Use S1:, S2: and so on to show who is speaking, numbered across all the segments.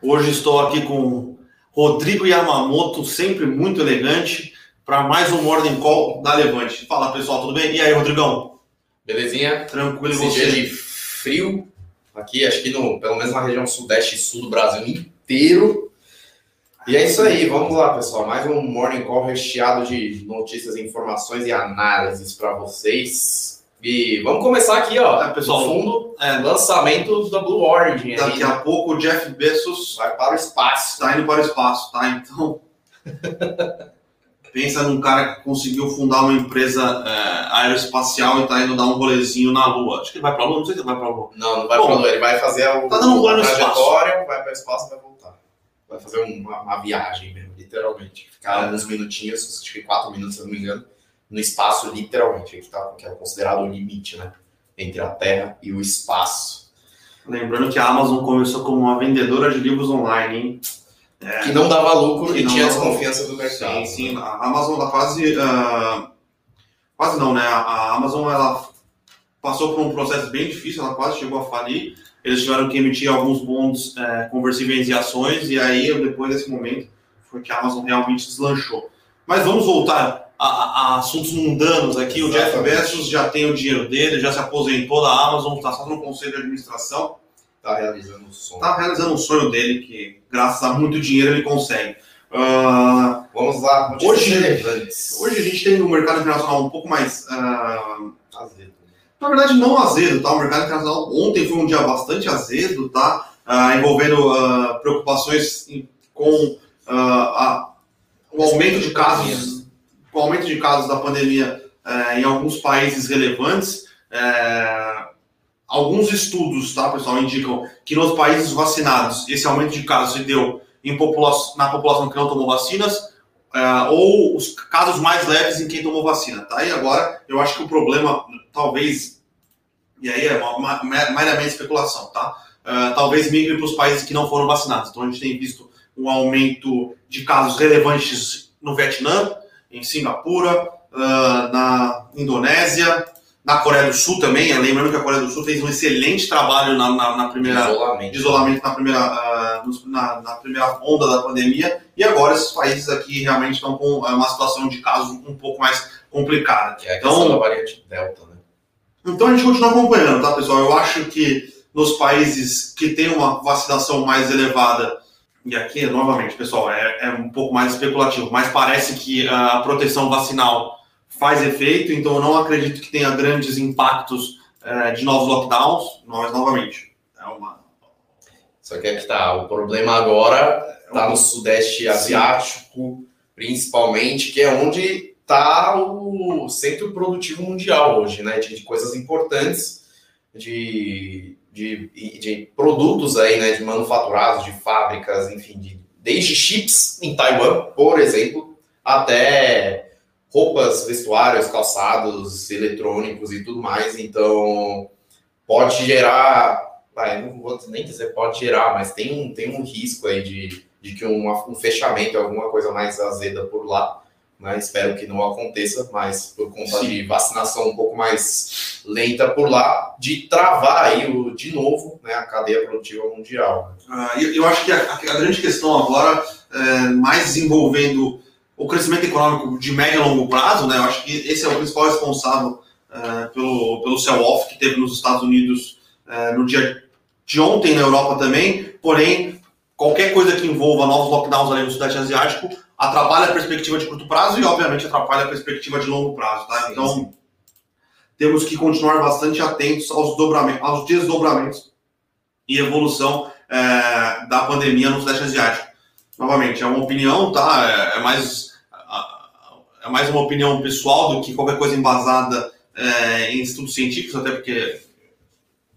S1: Hoje estou aqui com Rodrigo Yamamoto, sempre muito elegante, para mais um Morning Call da Levante. Fala pessoal, tudo bem? E aí, Rodrigão?
S2: Belezinha?
S1: Tranquilo
S2: Esse
S1: você?
S2: dia de frio, aqui, acho que no, pelo menos na região sudeste e sul do Brasil inteiro. E é isso aí, vamos lá, pessoal. Mais um Morning Call recheado de notícias, informações e análises para vocês. E vamos começar aqui, ó.
S1: É, pessoal,
S2: no fundo,
S1: É,
S2: lançamento da Blue Origin. aí,
S1: daqui
S2: né?
S1: a pouco o Jeff Bezos
S2: Vai para o espaço.
S1: está indo para o espaço, tá? Então, pensa num cara que conseguiu fundar uma empresa é, aeroespacial e está indo dar um rolezinho na Lua. Acho que ele vai para a Lua, não sei se ele vai para a Lua.
S2: Não, não vai para Lua, ele vai fazer a,
S1: tá dando um
S2: a
S1: no espaço.
S2: trajetória, vai para o espaço e vai voltar. Vai fazer uma, uma viagem mesmo, literalmente. Ficar
S1: É.
S2: alguns minutinhos, acho que quatro minutos, se eu não me engano, no espaço, literalmente, que, tá, que é considerado o limite, né? Entre a Terra e o espaço.
S1: Lembrando que a Amazon começou como uma vendedora de livros online, hein? É,
S2: Que não dava lucro e tinha desconfiança do mercado.
S1: Sim, sim. A Amazon tá quase. ah, quase não, né? A Amazon ela passou por um processo bem difícil, ela quase chegou a falir. Eles tiveram que emitir alguns bons eh, conversíveis em ações, e aí, depois desse momento, foi que a Amazon realmente deslanchou. Mas vamos voltar a, a- assuntos mundanos aqui. O Jeff. Bezos já tem o dinheiro dele, já se aposentou da Amazon, está só no conselho de administração
S2: Tá realizando o som.
S1: está realizando um sonho dele que, graças a muito dinheiro, ele consegue. Ah,
S2: Vamos lá,
S1: Hoje- hoje a gente tem um mercado internacional um pouco mais. ah,
S2: Azedo.
S1: na verdade, não azedo, tá? O mercado internacional ontem foi um dia bastante azedo, tá? Ah, envolvendo preocupações com a- o aumento de casos, o aumento de casos da pandemia eh, em alguns países relevantes. Eh, alguns estudos, tá, pessoal, indicam que nos países vacinados esse aumento de casos se deu na população que não tomou vacinas ah, ou os casos mais leves em quem tomou vacina, tá? E agora eu acho que o problema, talvez, e aí é uma, uma, meramente especulação, tá? Ah, talvez migre para os países que não foram vacinados. Então a gente tem visto um aumento de casos relevantes no Vietnã, em Singapura, ah, na Indonésia, na Coreia do Sul também. Lembrando que a Coreia do Sul fez um excelente trabalho na, na, na primeira
S2: Isolamento.
S1: de isolamento na primeira, ah, na, na primeira onda da pandemia, e agora esses países aqui realmente estão com ah, uma situação de casos um pouco mais complicada.
S2: Que é a
S1: Então-
S2: da variante Delta, né?
S1: Então a gente continua acompanhando, tá, pessoal? Eu acho que nos países que têm uma vacinação mais elevada, e aqui, novamente, pessoal, é, é um pouco mais especulativo, mas parece que a proteção vacinal faz efeito, então eu não acredito que tenha grandes impactos eh, de novos lockdowns, mas, novamente, é uma.
S2: Só que é que tá, o problema agora
S1: é
S2: tá no Sudeste Asiático, principalmente, que é onde tá o centro produtivo mundial hoje, né? De, de coisas importantes, de, de, de produtos aí, né? De manufaturados, de fábricas, enfim, de, desde chips em Taiwan, por exemplo, até roupas, vestuários, calçados, eletrônicos e tudo mais. Então, pode gerar vai, não vou nem dizer pode gerar, mas tem um, tem um risco aí de, de que uma- um fechamento, alguma coisa mais azeda por lá. Né? Espero que não aconteça, mas por conta
S1: Sim.
S2: de vacinação um pouco mais lenta por lá, de travar aí o, de novo né, a cadeia produtiva mundial.
S1: Ah, eu, eu acho que a, a grande questão agora, é, mais desenvolvendo o crescimento econômico de médio e longo prazo, né? Eu acho que esse é o principal responsável é, pelo, pelo sell-off que teve nos Estados Unidos é, no dia de ontem, na Europa também. Porém, qualquer coisa que envolva novos lockdowns ali no Sudeste Asiático atrapalha a perspectiva de curto prazo e, obviamente, atrapalha a perspectiva de longo prazo, tá? Então. Temos que continuar bastante atentos aos, dobramentos, aos desdobramentos e evolução é, da pandemia no Sudeste Asiático. Novamente, é uma opinião, tá? É, é mais, é mais uma opinião pessoal do que qualquer coisa embasada é, em estudos científicos, até porque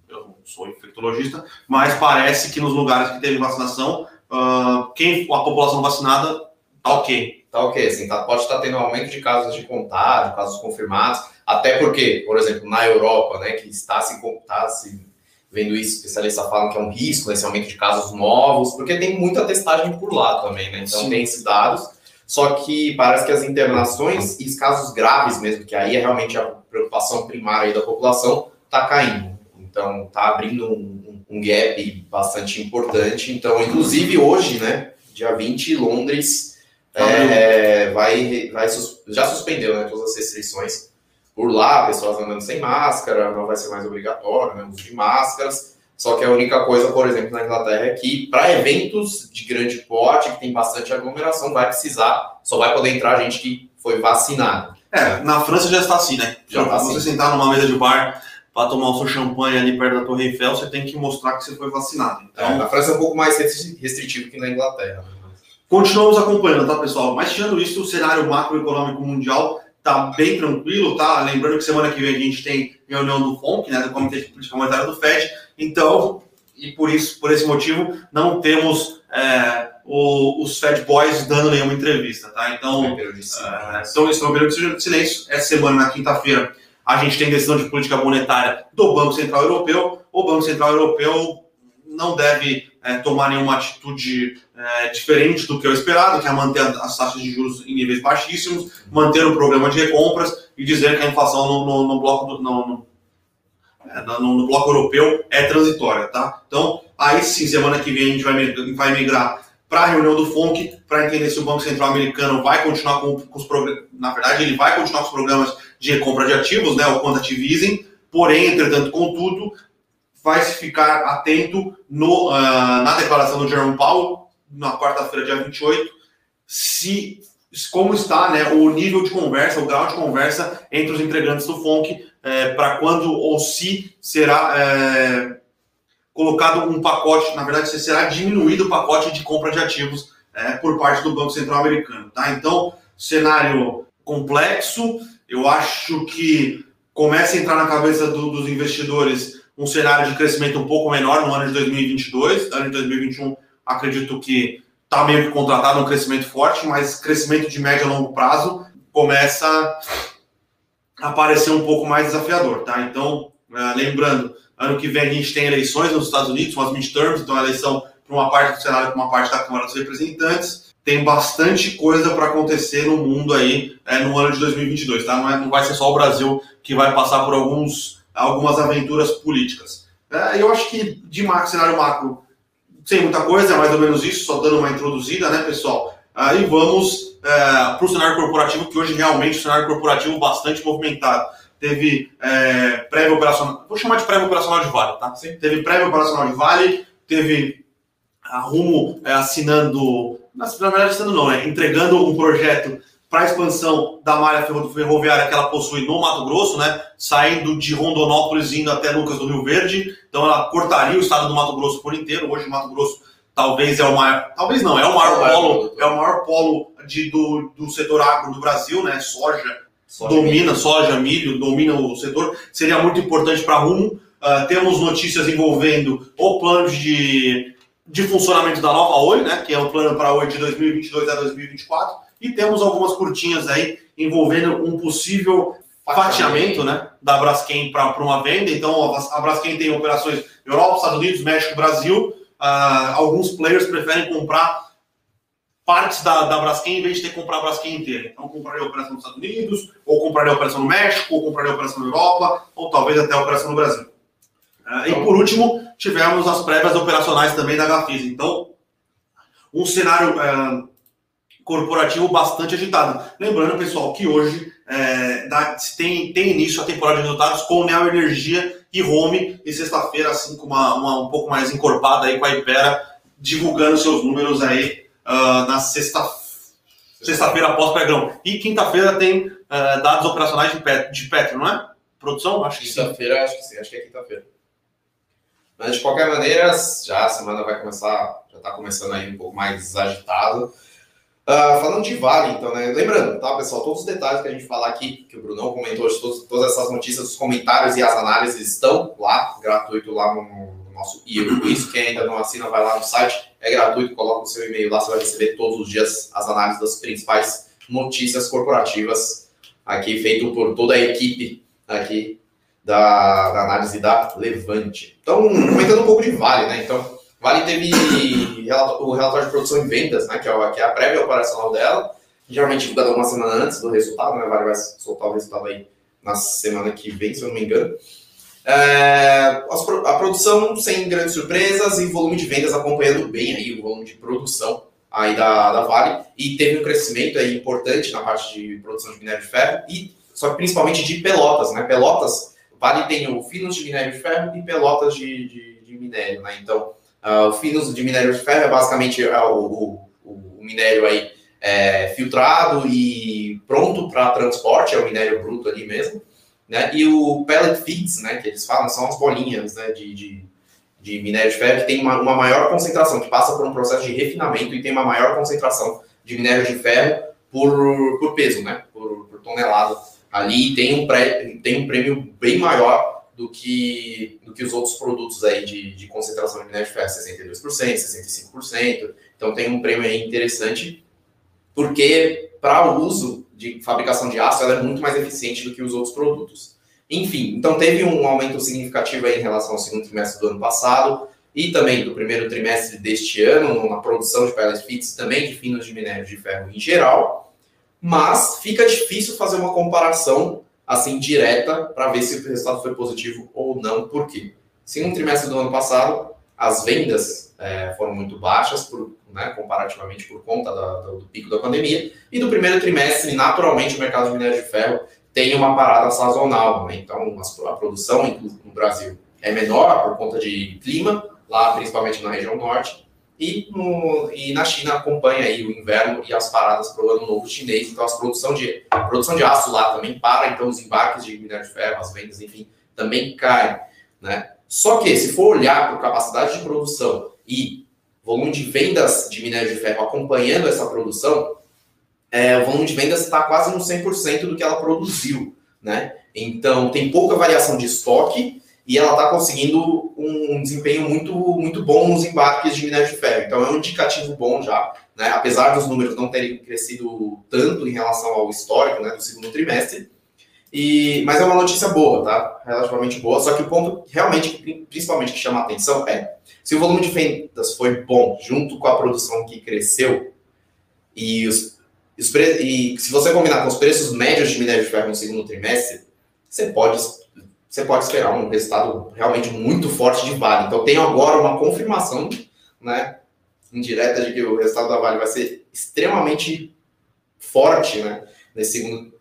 S1: eu não sou infectologista, mas parece que nos lugares que teve vacinação, ah, quem a população vacinada tá ok.
S2: Tá ok, assim, tá, pode estar tendo aumento de casos de contágio, casos confirmados, até porque, por exemplo, na Europa, né, que está se, está se vendo isso, especialistas falam que é um risco esse aumento de casos novos, porque tem muita testagem por lá também, né? Então
S1: Sim.
S2: tem esses dados. Só que parece que as internações e os casos graves mesmo, que aí é realmente a preocupação primária da população, tá caindo. Então tá abrindo um, um gap bastante importante. Então, inclusive hoje, né, dia 20, Londres é, vai, vai já suspendeu né, todas as restrições por lá, pessoas andando sem máscara, não vai ser mais obrigatório, né, uso de máscaras. Só que a única coisa, por exemplo, na Inglaterra é que para eventos de grande porte, que tem bastante aglomeração, vai precisar, só vai poder entrar gente que foi vacinada.
S1: É, na França já está assim, né? Já tá você assim. sentar numa mesa de bar para tomar o seu champanhe ali perto da Torre Eiffel, você tem que mostrar que você foi vacinado.
S2: Então, é, na França é um pouco mais restritivo que na Inglaterra. Né?
S1: Continuamos acompanhando, tá, pessoal? Mas tirando isso, o cenário macroeconômico mundial tá bem tranquilo, tá? Lembrando que semana que vem a gente tem reunião do FONC, né, do Comitê de Política Monetária do FED. Então, e por isso, por esse motivo, não temos é, o, os Fed Boys dando nenhuma entrevista, tá? Então, é, então é o período de silêncio. Essa semana, na quinta-feira, a gente tem decisão de política monetária do Banco Central Europeu. O Banco Central Europeu não deve é, tomar nenhuma atitude é, diferente do que é o esperado, que é manter as taxas de juros em níveis baixíssimos, manter o programa de recompras e dizer que a inflação no, no, no bloco do, no, é, no, no, bloco europeu é transitória, tá? Então, aí sim, semana que vem a gente vai, vai migrar para a reunião do FONC para entender se o Banco Central americano vai continuar com, com os programas, na verdade, ele vai continuar com os programas de recompra de ativos, né, o quantitative easing, porém, entretanto, contudo, vai se ficar atento no, uh, na declaração do Jerome Powell, na quarta-feira, dia 28, se como está né, o nível de conversa, o grau de conversa entre os integrantes do FONC, é, para quando ou se será é, colocado um pacote, na verdade, se será diminuído o pacote de compra de ativos é, por parte do Banco Central Americano. Tá? Então, cenário complexo, eu acho que começa a entrar na cabeça do, dos investidores um cenário de crescimento um pouco menor no ano de 2022. Ano de 2021, acredito que está meio que contratado um crescimento forte, mas crescimento de médio a longo prazo começa a aparecer um pouco mais desafiador, tá? Então, uh, lembrando, ano que vem a gente tem eleições nos Estados Unidos, são as midterms, então a eleição para uma parte do Senado e para uma parte da Câmara dos Representantes. Tem bastante coisa para acontecer no mundo aí é, no ano de 2022, tá? Não, é, não vai ser só o Brasil que vai passar por alguns algumas aventuras políticas. É, eu acho que de macro, cenário macro, sem muita coisa, é mais ou menos isso, só dando uma introduzida, né, pessoal? Aí vamos é, para o cenário corporativo, que hoje realmente é um cenário corporativo bastante movimentado. Teve é, prévio operacional, vou chamar de prévio operacional de Vale, tá? Sim. Teve prévio operacional de Vale, teve a Rumo é, assinando, na verdade assinando não, né? entregando um projeto para a expansão da malha ferroviária que ela possui no Mato Grosso, né? Saindo de Rondonópolis indo até Lucas do Rio Verde. Então ela cortaria o estado do Mato Grosso por inteiro. Hoje o Mato Grosso talvez é o maior, talvez não, é o maior polo, é o maior polo de, do, do setor agro do Brasil, né? Soja, soja domina, milho. soja, milho, domina o setor. Seria muito importante para Rumo. Uh, temos notícias envolvendo o plano de, de funcionamento da nova Oi, né? Que é o plano para Oi de 2022 a 2024 e temos algumas curtinhas aí envolvendo um possível fatiamento né, da Braskem para uma venda. Então, a Braskem tem operações Europa, Estados Unidos, México, Brasil. Uh, alguns players preferem comprar partes da, da Braskem em vez de ter que comprar a Braskem inteira. Então, compraria a operação nos Estados Unidos, ou compraria a operação no México, ou compraria a operação na Europa, ou talvez até a operação no Brasil. Uh, e por último, tivemos as prévias operacionais também da Gafisa. Então, um cenário uh, corporativo bastante agitado. Lembrando, pessoal, que hoje é, dá, tem, tem início a temporada de resultados com Neo Energia e Home, e sexta-feira, assim, com uma, uma, um pouco mais encorpada aí com a Ipera, divulgando seus números aí uh, na sexta sexta-feira após pregão. E quinta-feira tem uh, dados operacionais de, pet, de Petro, não é? Produção?
S2: Acho que Quinta-feira, acho que sim, acho que é quinta-feira. Mas de qualquer maneira, já a semana vai começar, já está começando aí um pouco mais agitado. Uh, falando de Vale, então, né? Lembrando, tá, pessoal, todos os detalhes que a gente falar aqui, que o Brunão comentou todos, todas essas notícias, os comentários e as análises estão lá, gratuito lá no, no nosso e-book. Isso, quem ainda não assina, vai lá no site, é gratuito, coloca o seu e-mail lá, você vai receber todos os dias as análises das principais notícias corporativas, aqui feito por toda a equipe aqui da, da análise da Levante. Então, comentando um pouco de Vale, né? Então, Vale teve o relatório de produção e vendas, né, que é, que é a prévia operacional dela, geralmente divulgada uma semana antes do resultado, né, Vale vai soltar o resultado aí na semana que vem, se eu não me engano. É, a produção sem grandes surpresas e volume de vendas acompanhando bem aí o volume de produção aí da, da Vale e teve um crescimento aí importante na parte de produção de minério de ferro e só que principalmente de pelotas, né? Pelotas, Vale tem o finos de minério de ferro e pelotas de, de, de minério, né? Então, uh, o finos de minério de ferro é basicamente uh, o, o, o, minério aí é, filtrado e pronto para transporte, é o minério bruto ali mesmo, né? E o pellet feeds, né? Que eles falam são as bolinhas, né? De, de, de minério de ferro que tem uma, uma maior concentração, que passa por um processo de refinamento e tem uma maior concentração de minério de ferro por, por peso, né? Por, por tonelada ali tem um, pré, tem um prêmio bem maior do que, do que os outros produtos aí de, de concentração de minério de ferro, 62%, 65%. Então tem um prêmio aí interessante, porque para o uso de fabricação de aço, ela é muito mais eficiente do que os outros produtos. Enfim, então teve um aumento significativo aí em relação ao segundo trimestre do ano passado e também do primeiro trimestre deste ano, na produção de pellet feeds também de finos de minério de ferro em geral mas fica difícil fazer uma comparação assim direta para ver se o resultado foi positivo ou não. Por quê? Se no trimestre do ano passado as vendas é, foram muito baixas, por, né, comparativamente por conta da, do, do, pico da pandemia, e do primeiro trimestre, naturalmente, o mercado de minério de ferro tem uma parada sazonal. Né? Então, a produção no Brasil é menor por conta de clima, lá principalmente na região norte, e, no, e na China acompanha aí o inverno e as paradas para o ano novo chinês, então as produção de, a produção de aço lá também para, então os embarques de minério de ferro, as vendas, enfim, também caem, né? Só que se for olhar para capacidade de produção e volume de vendas de minério de ferro acompanhando essa produção, é, o volume de vendas está quase no 100% do que ela produziu, né? Então tem pouca variação de estoque e ela está conseguindo um desempenho muito, muito bom nos embarques de minério de ferro. Então é um indicativo bom já, né? apesar dos números não terem crescido tanto em relação ao histórico né, do segundo trimestre. E, mas é uma notícia boa, tá? Relativamente boa. Só que o ponto realmente, principalmente, que chama a atenção é se o volume de vendas foi bom junto com a produção que cresceu e, os, e se você combinar com os preços médios de minério de ferro no segundo trimestre, você pode você pode esperar um resultado realmente muito forte de Vale. Então, tenho agora uma confirmação, né, indireta de que o resultado da Vale vai ser extremamente forte, né, nesse segundo,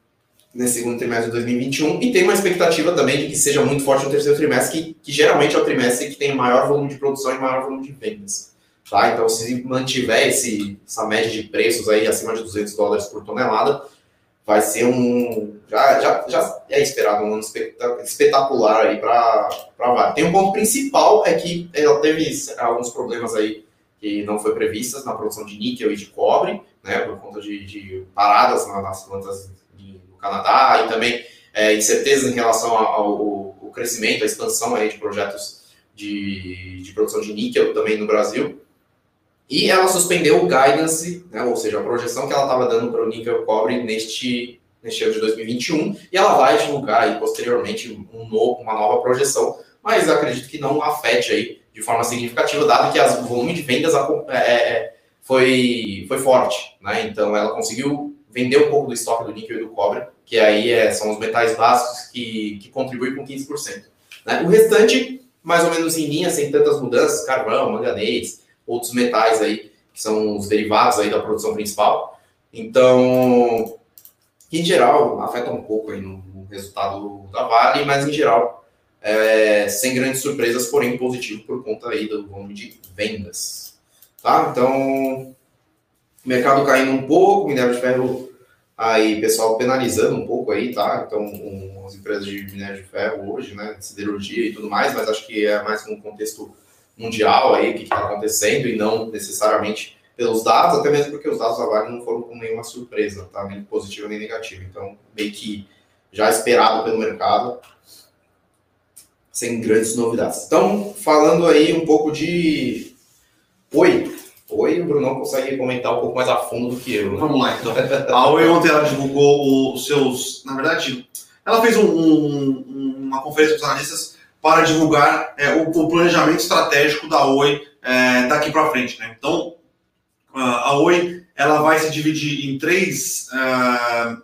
S2: nesse segundo trimestre de 2021. E tem uma expectativa também de que seja muito forte no terceiro trimestre, que, que geralmente é o trimestre que tem maior volume de produção e maior volume de vendas. Tá? Então, se mantiver esse, essa média de preços aí acima de 200 dólares por tonelada, vai ser um. Já, já, já é esperado um ano espetacular aí para a Vale. Tem um ponto principal, é que ela teve alguns problemas aí que não foi previstas na produção de níquel e de cobre, né, por conta de, de paradas nas plantas no Canadá e também é, incertezas em relação ao, ao, crescimento, a expansão aí de projetos de, de produção de níquel também no Brasil. E ela suspendeu o guidance, né, ou seja, a projeção que ela estava dando para o níquel cobre neste, neste ano de 2021, e ela vai divulgar aí, posteriormente um novo, uma nova projeção, mas acredito que não afete aí de forma significativa, dado que o volume de vendas é, é, é, foi, foi forte, né? Então ela conseguiu vender um pouco do estoque do níquel e do cobre, que aí é, são os metais básicos que, que contribuem com 15%. Né? O restante, mais ou menos em linha, sem tantas mudanças, carvão, manganês, outros metais aí, que são os derivados aí da produção principal. Então, em geral, afeta um pouco aí no, no resultado da Vale, mas em geral, é, sem grandes surpresas, porém positivo por conta aí do volume de vendas. Tá? Então, mercado caindo um pouco, minério de ferro aí, pessoal penalizando um pouco aí, tá? Então, um, as empresas de minério de ferro hoje, né, siderurgia e tudo mais, mas acho que é mais um contexto mundial aí, o que está acontecendo, e não necessariamente pelos dados, até mesmo porque os dados da Vale não foram com nenhuma surpresa, tá? Nem positiva nem negativa. Então, meio que já esperado pelo mercado, sem grandes novidades. Então, falando aí um pouco de Oi. Oi, o Brunão consegue comentar um pouco mais a fundo do que eu.
S1: Né? Vamos lá, então. A Oi ontem ela divulgou os seus. Na verdade, ela fez um, um, uma conferência com os analistas para divulgar é, o, o, planejamento estratégico da Oi é, daqui para frente. Né? Então, a Oi ela vai se dividir em três uh,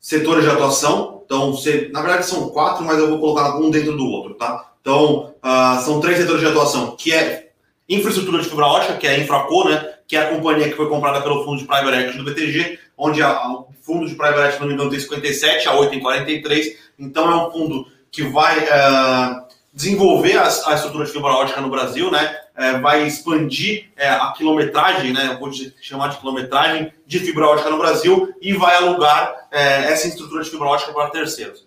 S1: setores de atuação. Então, na verdade, são quatro, mas eu vou colocar um dentro do outro, tá? Então, uh, são três setores de atuação, que é infraestrutura de fibra ótica, que é a Infraco, né? Que é a companhia que foi comprada pelo fundo de private equity do BTG, onde a, a, o fundo de private equity, não me engano, tem 57, a 8 tem 43. Então, é um fundo que vai uh, desenvolver a, a, estrutura de fibra ótica no Brasil, né? É, vai expandir é, a quilometragem, né? Vou chamar de quilometragem de fibra ótica no Brasil e vai alugar é, essa estrutura de fibra ótica para terceiros.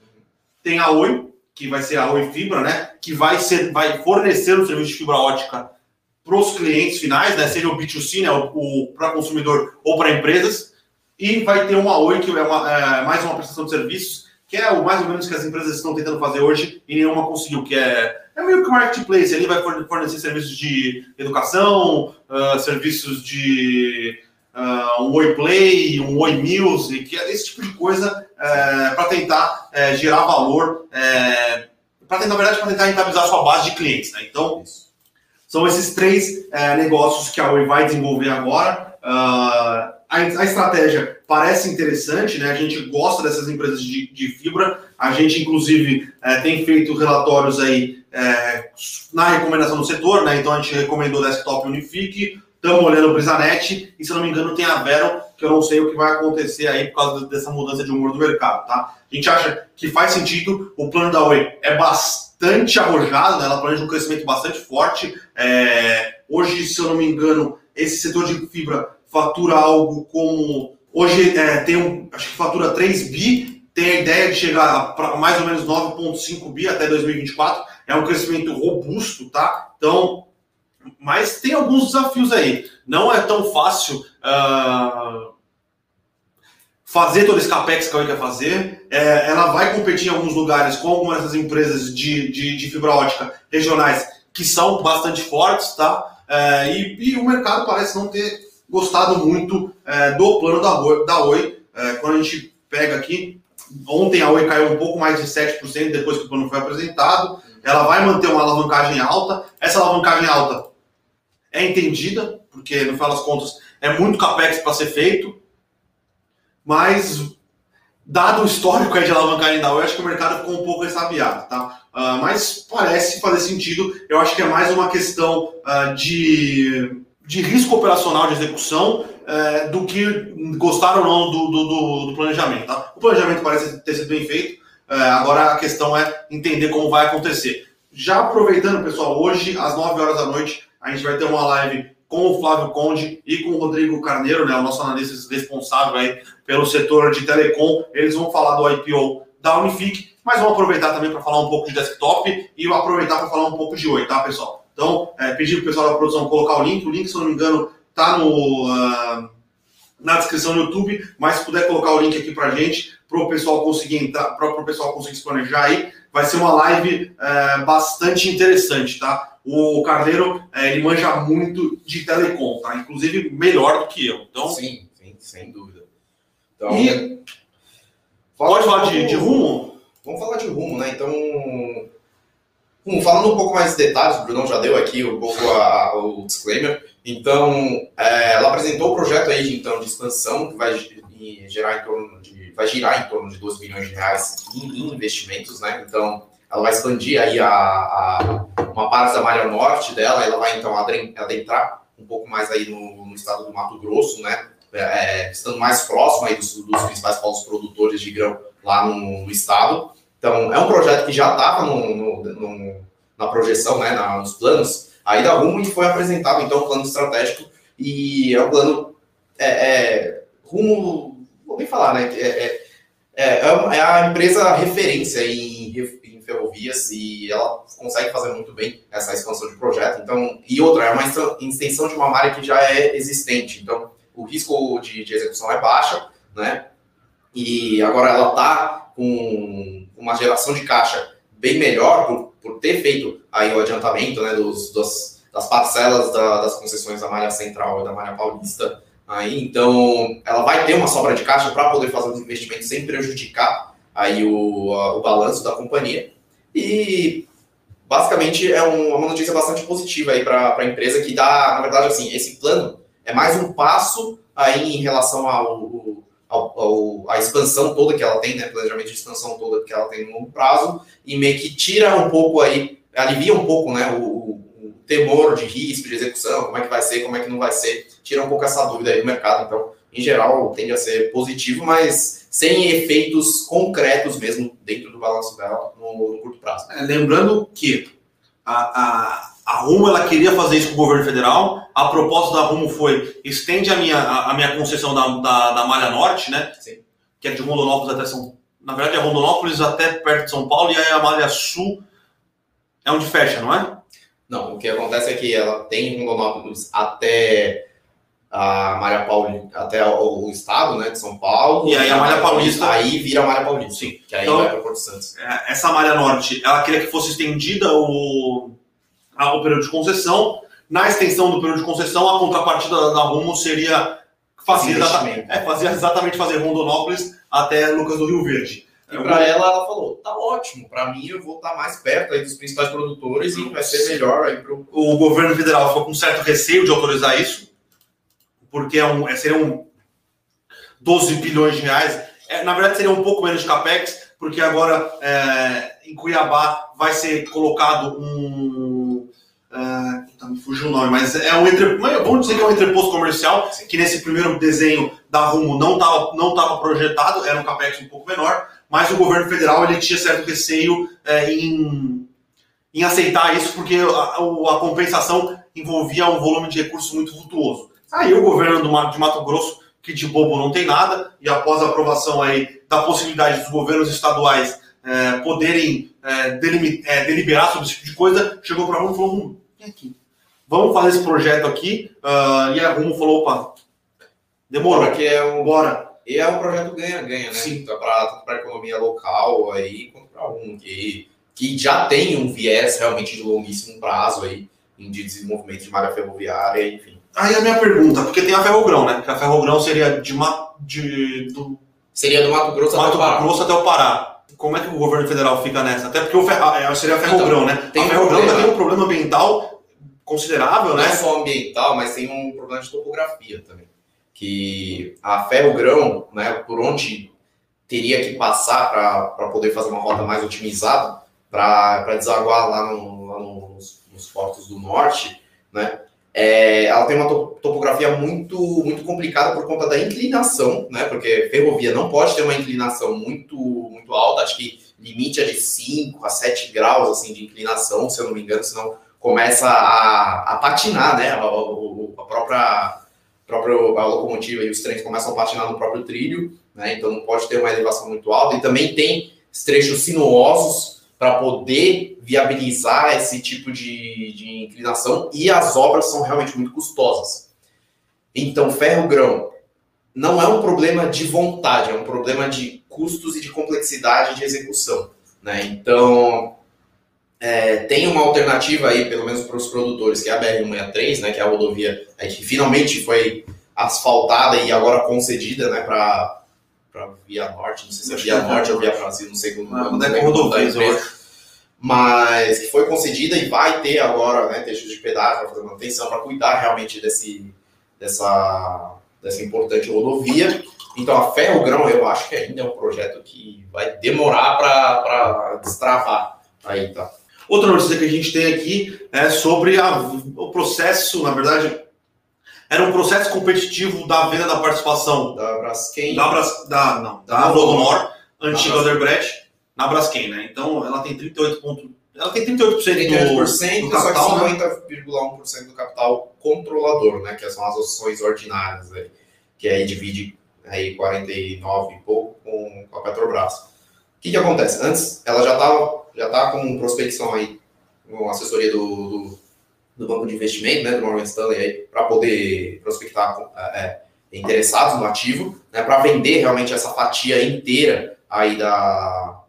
S1: Tem a Oi, que vai ser a Oi Fibra, né? Que vai, ser, vai fornecer o serviço de fibra ótica para os clientes finais, né? Seja o B2C, né? O, o para consumidor ou para empresas. E vai ter uma Oi, que é, uma, é mais uma prestação de serviços que é o mais ou menos que as empresas estão tentando fazer hoje e nenhuma conseguiu, que é, é meio que marketplace, ele vai fornecer serviços de educação, uh, serviços de uh, um Oi Play, um Oi Music, esse tipo de coisa uh, para tentar uh, gerar valor, para tentar, na verdade, para tentar rentabilizar a sua base de clientes. Né? Então, são esses três negócios que a Oi vai desenvolver agora. A, a, estratégia parece interessante, né? A gente gosta dessas empresas de, de fibra. A gente, inclusive, é, tem feito relatórios aí é, na recomendação do setor, né? Então a gente recomendou Desktop Unifique, estamos olhando o Brisanet e, se não me engano, tem a Vero, que eu não sei o que vai acontecer aí por causa dessa mudança de humor do mercado, tá? A gente acha que faz sentido, o plano da Oi é bastante arrojado, né? Ela planeja um crescimento bastante forte. É, hoje, se eu não me engano, esse setor de fibra fatura algo como. Hoje é, tem um. Acho que fatura 3 bi, tem a ideia de chegar para mais ou menos 9,5 bi até 2024. É um crescimento robusto, tá? Então, mas tem alguns desafios aí. Não é tão fácil uh, fazer todo esse capex que a Oi quer fazer. É, ela vai competir em alguns lugares com algumas dessas empresas de, de, de fibra ótica regionais que são bastante fortes, tá? É, e, e, o mercado parece não ter gostado muito é, do plano da Oi. Da Oi. É, quando a gente pega aqui, ontem a Oi caiu um pouco mais de 7% depois que o plano foi apresentado. Ela vai manter uma alavancagem alta. Essa alavancagem alta é entendida, porque no final das contas é muito capex para ser feito, mas dado o histórico de alavancagem da Oi, acho que o mercado ficou um pouco ressabiado, tá? Uh, mas parece fazer sentido. Eu acho que é mais uma questão uh, de de risco operacional de execução é, do que gostar ou não do, do, do, planejamento. Tá? O planejamento parece ter sido bem feito, é, agora a questão é entender como vai acontecer. Já aproveitando, pessoal, hoje às 9 horas da noite a gente vai ter uma live com o Flávio Conde e com o Rodrigo Carneiro, né, o nosso analista responsável aí pelo setor de telecom. Eles vão falar do IPO da Unifique, mas vão aproveitar também para falar um pouco de desktop e aproveitar para falar um pouco de Oi, tá, pessoal? Então, é, pedir para o pessoal da produção colocar o link. O link, se eu não me engano, está uh, na descrição do YouTube, mas se puder colocar o link aqui para a gente, para o pessoal conseguir entrar, para o pessoal conseguir se planejar aí, vai ser uma live uh, bastante interessante, tá? O Carneiro, uh, ele manja muito de telecom, tá? Inclusive melhor do que eu. Então,
S2: sim, sim sem dúvida. Então,
S1: e... Pode falar de, de rumo?
S2: Vamos falar de rumo, né? Então, Bom, falando um pouco mais de detalhes, o Brunão já deu aqui um pouco a, o disclaimer. Então, é, ela apresentou o projeto aí então, de expansão, que vai gerar em torno de, vai girar em torno de 2 bilhões de reais em, investimentos, né? Então, ela vai expandir aí a, a, uma parte da malha norte dela, ela vai então adentrar um pouco mais aí no, no estado do Mato Grosso, né? É, é estando mais próximo aí dos, dos principais polos produtores de grão lá no, no estado. Então, é um projeto que já estava na projeção, né, na, nos planos, aí da Rumo e foi apresentado, então, o plano estratégico, e é um plano, é, é Rumo, vou nem falar, né, é, é, é, é a empresa referência em, em ferrovias e ela consegue fazer muito bem essa expansão de projeto, então, e outra, é uma extensão de uma área que já é existente, então, o risco de, de execução é baixa, né, e agora ela está com uma geração de caixa bem melhor por, por ter feito aí o adiantamento né, dos, dos das parcelas da, das concessões da Malha Central e da Malha Paulista. Aí, então, ela vai ter uma sobra de caixa para poder fazer os investimentos sem prejudicar aí o, o balanço da companhia. E basicamente é um, uma notícia bastante positiva aí para a empresa que dá, na verdade, assim, esse plano é mais um passo aí em relação ao, a, a, expansão toda que ela tem, né, planejamento de expansão toda que ela tem no longo prazo, e meio que tira um pouco aí, alivia um pouco né, o, o temor de risco de execução, como é que vai ser, como é que não vai ser, tira um pouco essa dúvida aí do mercado. Então, em geral, tende a ser positivo, mas sem efeitos concretos mesmo dentro do balanço dela no, no curto prazo.
S1: É, lembrando que a, a, a Rumo ela queria fazer isso com o governo federal, a proposta da Rumo foi estende a minha, a, a minha concessão da, da, da, Malha Norte, né? Sim. Que é de Rondonópolis até São Na verdade, é Rondonópolis até perto de São Paulo, e aí a Malha Sul é onde fecha, não é?
S2: Não, o que acontece é que ela tem Rondonópolis até a Malha Paulista, até o, estado, né, de São Paulo.
S1: E aí a Malha Paulista.
S2: Aí vira a Malha Paulista.
S1: Sim.
S2: Que aí então, vai para Porto Santos.
S1: É, essa Malha Norte, ela queria que fosse estendida o, a, o período de concessão. Na extensão do período de concessão, a contrapartida da Rumo seria fazer, exatamente, é, fazer exatamente fazer Rondonópolis até Lucas do Rio Verde.
S2: E para ela, ela falou: tá ótimo, para mim eu vou estar tá mais perto aí dos principais produtores e vai ser melhor aí pro.
S1: O governo federal ficou com certo receio de autorizar isso porque é um, é, seriam 12 bilhões de reais. É, na verdade, seria um pouco menos de capex, porque agora é, em Cuiabá vai ser colocado um. Uh, tá, me fugiu o nome, mas é um entre, vamos dizer que é um entreposto comercial, que nesse primeiro desenho da Rumo não estava não tava projetado, era um capex um pouco menor, mas o governo federal ele tinha certo receio é, em, em aceitar isso, porque a, a compensação envolvia um volume de recursos muito vultuoso. Aí o governo do, de Mato Grosso, que de bobo não tem nada, e após a aprovação aí da possibilidade dos governos estaduais é, poderem é, é, deliberar sobre esse tipo de coisa, chegou para a Rumo e falou: hum, vem aqui, vamos fazer esse projeto aqui. Uh, e a Rumo falou: opa, demorou.
S2: Que é um, Bora. E é um projeto ganha-ganha, né? Sim. Tanto para a economia local aí, quanto para Rumo, que, que já tem um viés realmente de longuíssimo prazo aí, de desenvolvimento de malha ferroviária, enfim.
S1: Aí a minha pergunta, porque tem a Ferrogrão, né? Que a Ferrogrão seria de, de do,
S2: seria do Mato Grosso
S1: Mato até o Pará. Grosso até o Pará. Como é que o governo federal fica nessa? Até porque o Fer... Ah, é, seria a Ferrogrão, então, né? Tem a Ferrogrão um tem um problema ambiental considerável,
S2: não
S1: né?
S2: Não é só ambiental, mas tem um problema de topografia também. Que a Ferrogrão, né, por onde teria que passar para poder fazer uma rota mais otimizada, para desaguar lá, no, lá nos, nos portos do norte, né? É, ela tem uma topografia muito, muito complicada por conta da inclinação, né? Porque ferrovia não pode ter uma inclinação muito, muito alta, acho que limite é de 5 a 7 graus assim, de inclinação, se eu não me engano, senão começa a, a patinar, né? A, a própria, própria a locomotiva e os trens começam a patinar no próprio trilho, né? Então não pode ter uma elevação muito alta. E também tem trechos sinuosos para poder viabilizar esse tipo de, de inclinação e as obras são realmente muito custosas. Então, ferro-grão não é um problema de vontade, é um problema de custos e de complexidade de execução. Né? Então, é, tem uma alternativa aí, pelo menos para os produtores, que é a BR-163, né, que é a rodovia é, que finalmente foi asfaltada e agora concedida né, para Via Norte, não sei se é Via Norte ou Via Brasil, não sei como.
S1: Não, não é rodovia,
S2: mas que foi concedida e vai ter agora né, textos de pedágio para fazer manutenção, para cuidar realmente desse, dessa, dessa importante rodovia. Então, a Ferrogrão, eu acho que ainda é um projeto que vai demorar para destravar. Aí, tá.
S1: Outra notícia que a gente tem aqui é sobre a, o processo, na verdade, era um processo competitivo da venda da participação
S2: da Braskem,
S1: da, Bras, da, não, da, Vodonor, antiga Odebrecht, na Braskem, né? Então ela tem 38 pontos. Ela tem 38%, 38% do, do capital,
S2: só que 50,1% do capital controlador, né? Que são as ações ordinárias, aí, que aí divide aí 49 e pouco com, com a Petrobras. O que, que acontece? Antes, ela já estava já tá com prospecção aí, com assessoria do, do, do, banco de investimento, né, do Morgan Stanley, para poder prospectar é, é, interessados no ativo, né, para vender realmente essa fatia inteira aí da,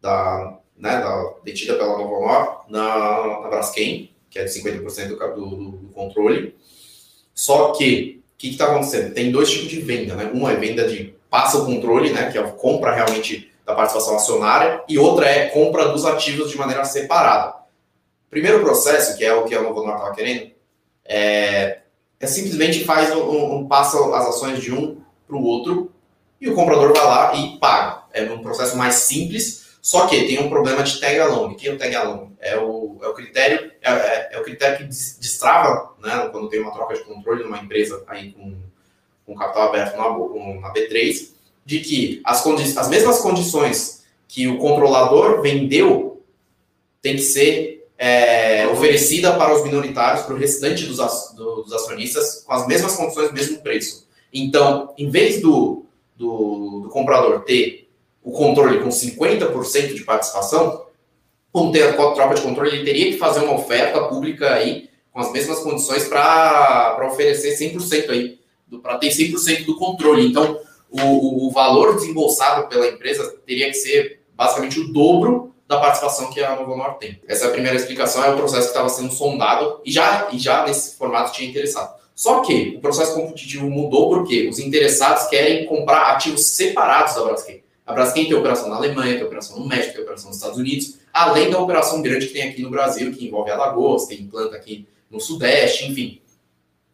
S2: da, né, da detida pela Nova Honor na, na Braskem, que é de 50% do, do, do controle. Só que, o que está acontecendo? Tem dois tipos de venda, né? Uma é venda de passa o controle, né, que é a compra realmente da participação acionária, e outra é compra dos ativos de maneira separada. Primeiro processo, que é o que a Nova Honor estava querendo, é, é simplesmente faz um, um, passa as ações de um para o outro e o comprador vai lá e paga. É um processo mais simples, só que tem um problema de tag along. O que é o tag along? É o, é o critério é, é, é o critério que destrava, né, quando tem uma troca de controle numa empresa aí com, com capital aberto na, na B3, de que as, as mesmas condições que o controlador vendeu tem que ser é, oferecida para os minoritários, para o restante dos, dos acionistas, com as mesmas condições, mesmo preço. Então, em vez do, do, do comprador ter o controle com 50% de participação, como ter a troca de controle, ele teria que fazer uma oferta pública aí com as mesmas condições para oferecer 100% aí, para ter 100% do controle. Então, o, o valor desembolsado pela empresa teria que ser basicamente o dobro da participação que a Novo Honor tem. Essa é a primeira explicação, é o processo que estava sendo sondado e já, e já nesse formato tinha interessado. Só que o processo competitivo mudou porque os interessados querem comprar ativos separados da Braskem. A Braskem tem operação na Alemanha, tem operação no México, tem operação nos Estados Unidos, além da operação grande que tem aqui no Brasil, que envolve Alagoas, tem planta aqui no Sudeste, enfim.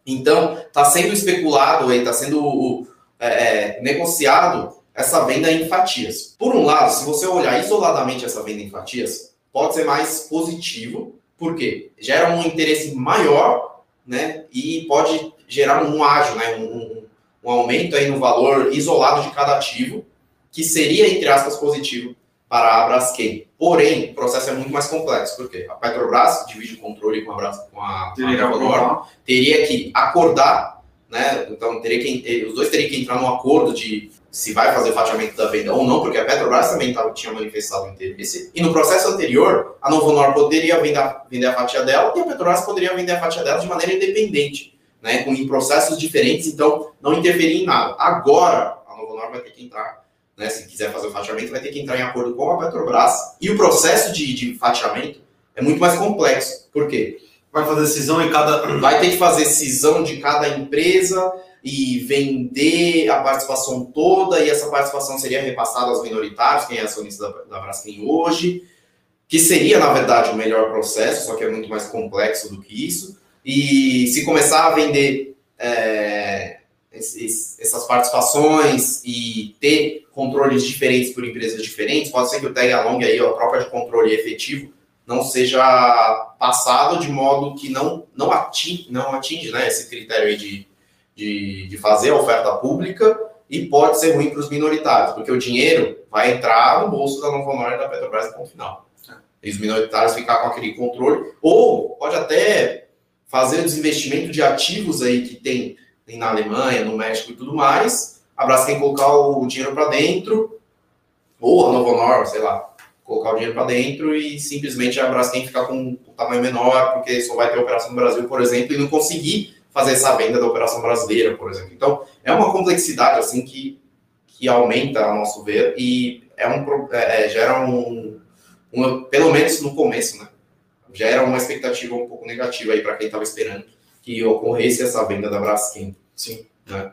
S2: Então, está sendo especulado, está sendo é, é, negociado essa venda em fatias. Por um lado, se você olhar isoladamente essa venda em fatias, pode ser mais positivo, porque gera um interesse maior, né, e pode gerar um ágio, né, um, um aumento aí no valor isolado de cada ativo, que seria, entre aspas, positivo para a Braskem. Porém, o processo é muito mais complexo, porque a Petrobras divide o controle com a, Bras, com a, teria, a teria que acordar, né? Então, teria que, os dois teriam que entrar num acordo de se vai fazer o fatiamento da venda ou não, porque a Petrobras também tava, tinha manifestado interesse. E no processo anterior, a Novo Honor poderia vender, vender a fatia dela e a Petrobras poderia vender a fatia dela de maneira independente, né? Com, em processos diferentes, então não interferir em nada. Agora, a Novo Honor vai ter que entrar né, se quiser fazer o fatiamento, vai ter que entrar em acordo com a Petrobras. E o processo de, de fatiamento é muito mais complexo. Por quê?
S1: Vai fazer cisão em cada.
S2: Vai ter que fazer cisão de cada empresa e vender a participação toda, e essa participação seria repassada aos minoritários, quem é acionista da, da Braskem hoje, que seria, na verdade, o melhor processo, só que é muito mais complexo do que isso. E se começar a vender é, esses, essas participações e ter controles diferentes por empresas diferentes, pode ser que o tag along aí, a troca de controle efetivo, não seja passado de modo que não, não atinge, não atinge né, esse critério de, de, de fazer a oferta pública e pode ser ruim para os minoritários, porque o dinheiro vai entrar no bolso da Nova Honor e da Petrobras ponto final. E os minoritários ficar com aquele controle, ou pode até fazer o desinvestimento de ativos aí que tem na Alemanha, no México e tudo mais, a Braskem colocar o dinheiro para dentro, ou a Novo Honor, sei lá, colocar o dinheiro para dentro e simplesmente a Braskem ficar com um tamanho menor, porque só vai ter operação no Brasil, por exemplo, e não conseguir fazer essa venda da operação brasileira, por exemplo. Então, é uma complexidade assim que, que aumenta, a nosso ver, e é um, é, é, gera um, um, pelo menos no começo, né? Gera uma expectativa um pouco negativa aí para quem estava esperando que ocorresse essa venda da Braskem.
S1: Sim. Né?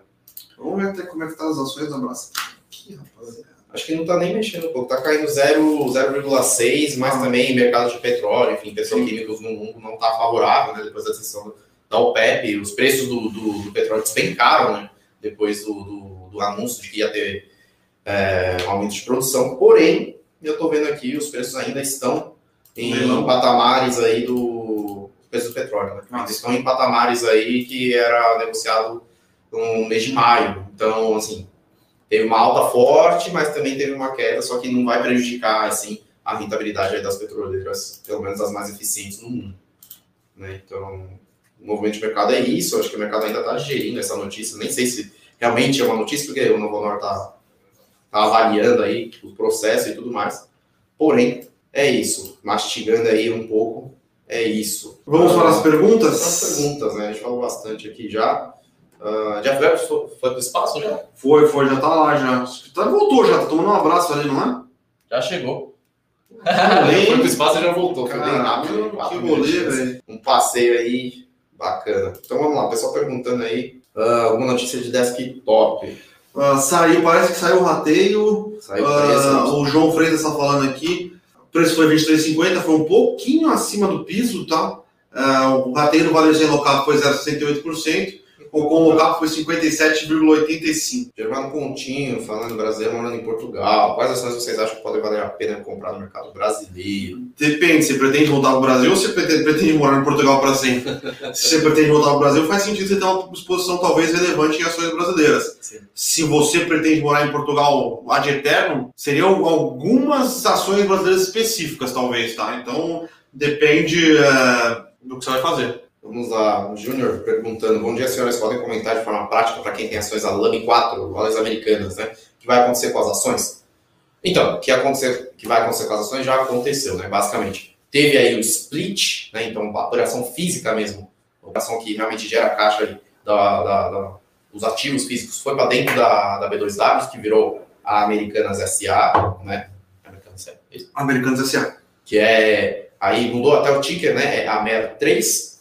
S1: Vamos ver até como é que tá as ações da Braskem. Aqui,
S2: rapaziada. Acho que não está nem mexendo um pouco, está caindo 0,6, mas ah. também mercado de petróleo, enfim, petroquímicos no mundo não está favorável, né? Depois da sessão da OPEP, os preços do, do, do petróleo despencaram, né? Depois do, do, do, anúncio de que ia ter é, aumento de produção. Porém, eu estou vendo aqui, os preços ainda estão em patamares aí do preço do petróleo. Né? Eles estão em patamares aí que era negociado no mês de maio. Então, assim, teve uma alta forte, mas também teve uma queda, só que não vai prejudicar, assim, a rentabilidade das petroleiras, pelo menos as mais eficientes no mundo. Né? Então, o movimento de mercado é isso. Acho que o mercado ainda está gerindo essa notícia. Nem sei se realmente é uma notícia, porque o Novo Honor está tá avaliando aí o processo e tudo mais. Porém, é isso. Mastigando aí um pouco é isso.
S1: Vamos para as perguntas?
S2: As perguntas, né? A gente falou bastante aqui já. Uh, Jeff Bezos foi, foi para o espaço já?
S1: Foi, foi, já tá lá já. Tá, voltou já, tá tomando um abraço ali, não é?
S2: Já chegou. foi para o espaço e já voltou.
S1: Caramba, foi bem rápido. Que rolê, velho.
S2: Um passeio aí bacana. Então vamos lá, o pessoal perguntando aí uh, alguma notícia de desktop.
S1: Uh, saiu, parece que saiu o rateio. Saiu uh, o João Freitas está falando aqui. O preço foi 23,50, foi um pouquinho acima do piso, tá? O rateio do varejo local foi 0,68%. O Conlocap foi 57,85.
S2: Germano Continho, falando brasileiro, morando em Portugal. Quais ações vocês acham que podem valer a pena comprar no mercado brasileiro?
S1: Depende, você pretende voltar ao Brasil ou você pretende, pretende morar em Portugal para sempre? Se você pretende voltar ao Brasil, faz sentido você ter uma exposição talvez relevante em ações brasileiras.
S2: Sim.
S1: Se você pretende morar em Portugal ad eterno, seriam algumas ações brasileiras específicas, talvez, tá? Então, depende é, do que você vai fazer.
S2: Vamos lá, o Júnior perguntando: Bom dia, senhores. Podem comentar de forma prática para quem tem ações da LAMI 4, valores americanas, né? O que vai acontecer com as ações? Então, o que, acontecer, que vai acontecer com as ações já aconteceu, né? Basicamente. Teve aí o split, né? Então, a operação física mesmo, a operação que realmente gera caixa aí da, da, da os ativos físicos foi para dentro da, da B2W, que virou a Americanas SA, né?
S1: Americanas SA, Americanas SA.
S2: Que é. Aí mudou até o ticker, né? É a MER 3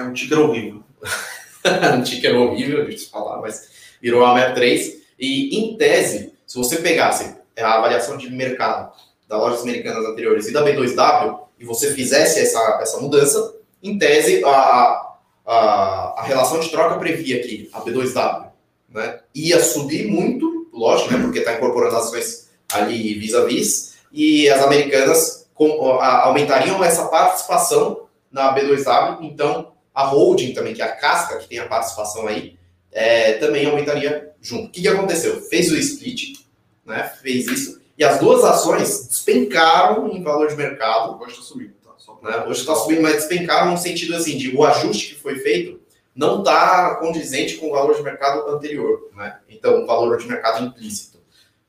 S1: é um ticker horrível.
S2: um ticker horrível, deixa eu falar, mas virou a MEP 3. E, em tese, se você pegasse a avaliação de mercado das lojas americanas anteriores e da B2W, e você fizesse essa, essa mudança, em tese, a, a, a relação de troca previa que a B2W né, ia subir muito, lógico, né, porque está incorporando ações ali vis-a-vis, e as americanas com, a, aumentariam essa participação na B2W, então a holding também, que é a casca, que tem a participação aí, é, também aumentaria junto. O que, que aconteceu? Fez o split, né? fez isso, e as duas ações despencaram em valor de mercado.
S1: Hoje está subindo. Tá?
S2: Né? Hoje está subindo, mas despencaram no sentido assim, de o ajuste que foi feito não está condizente com o valor de mercado anterior. Né? Então, o valor de mercado implícito.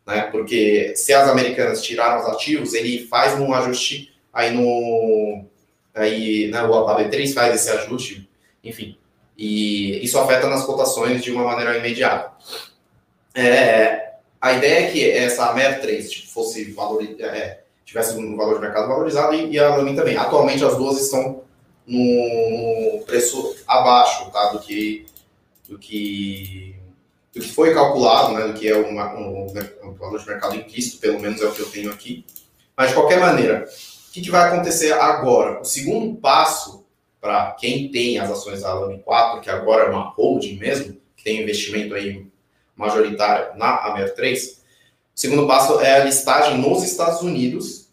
S2: Né? Porque se as americanas tiraram os ativos, ele faz um ajuste aí no, aí né, o AB3 faz esse ajuste, enfim, e isso afeta nas cotações de uma maneira imediata. É, a ideia é que essa MER3 tipo, fosse valor, é, tivesse um valor de mercado valorizado e, e a Lamin também. Atualmente as duas estão no preço abaixo tá, do, que, do, que, do que foi calculado, né, do que é uma, um, um valor de mercado implícito, pelo menos é o que eu tenho aqui. Mas, de qualquer maneira, que, que vai acontecer agora? O segundo passo para quem tem as ações da Alame 4, que agora é uma holding mesmo, que tem investimento aí majoritário na Amer 3, o segundo passo é a listagem nos Estados Unidos,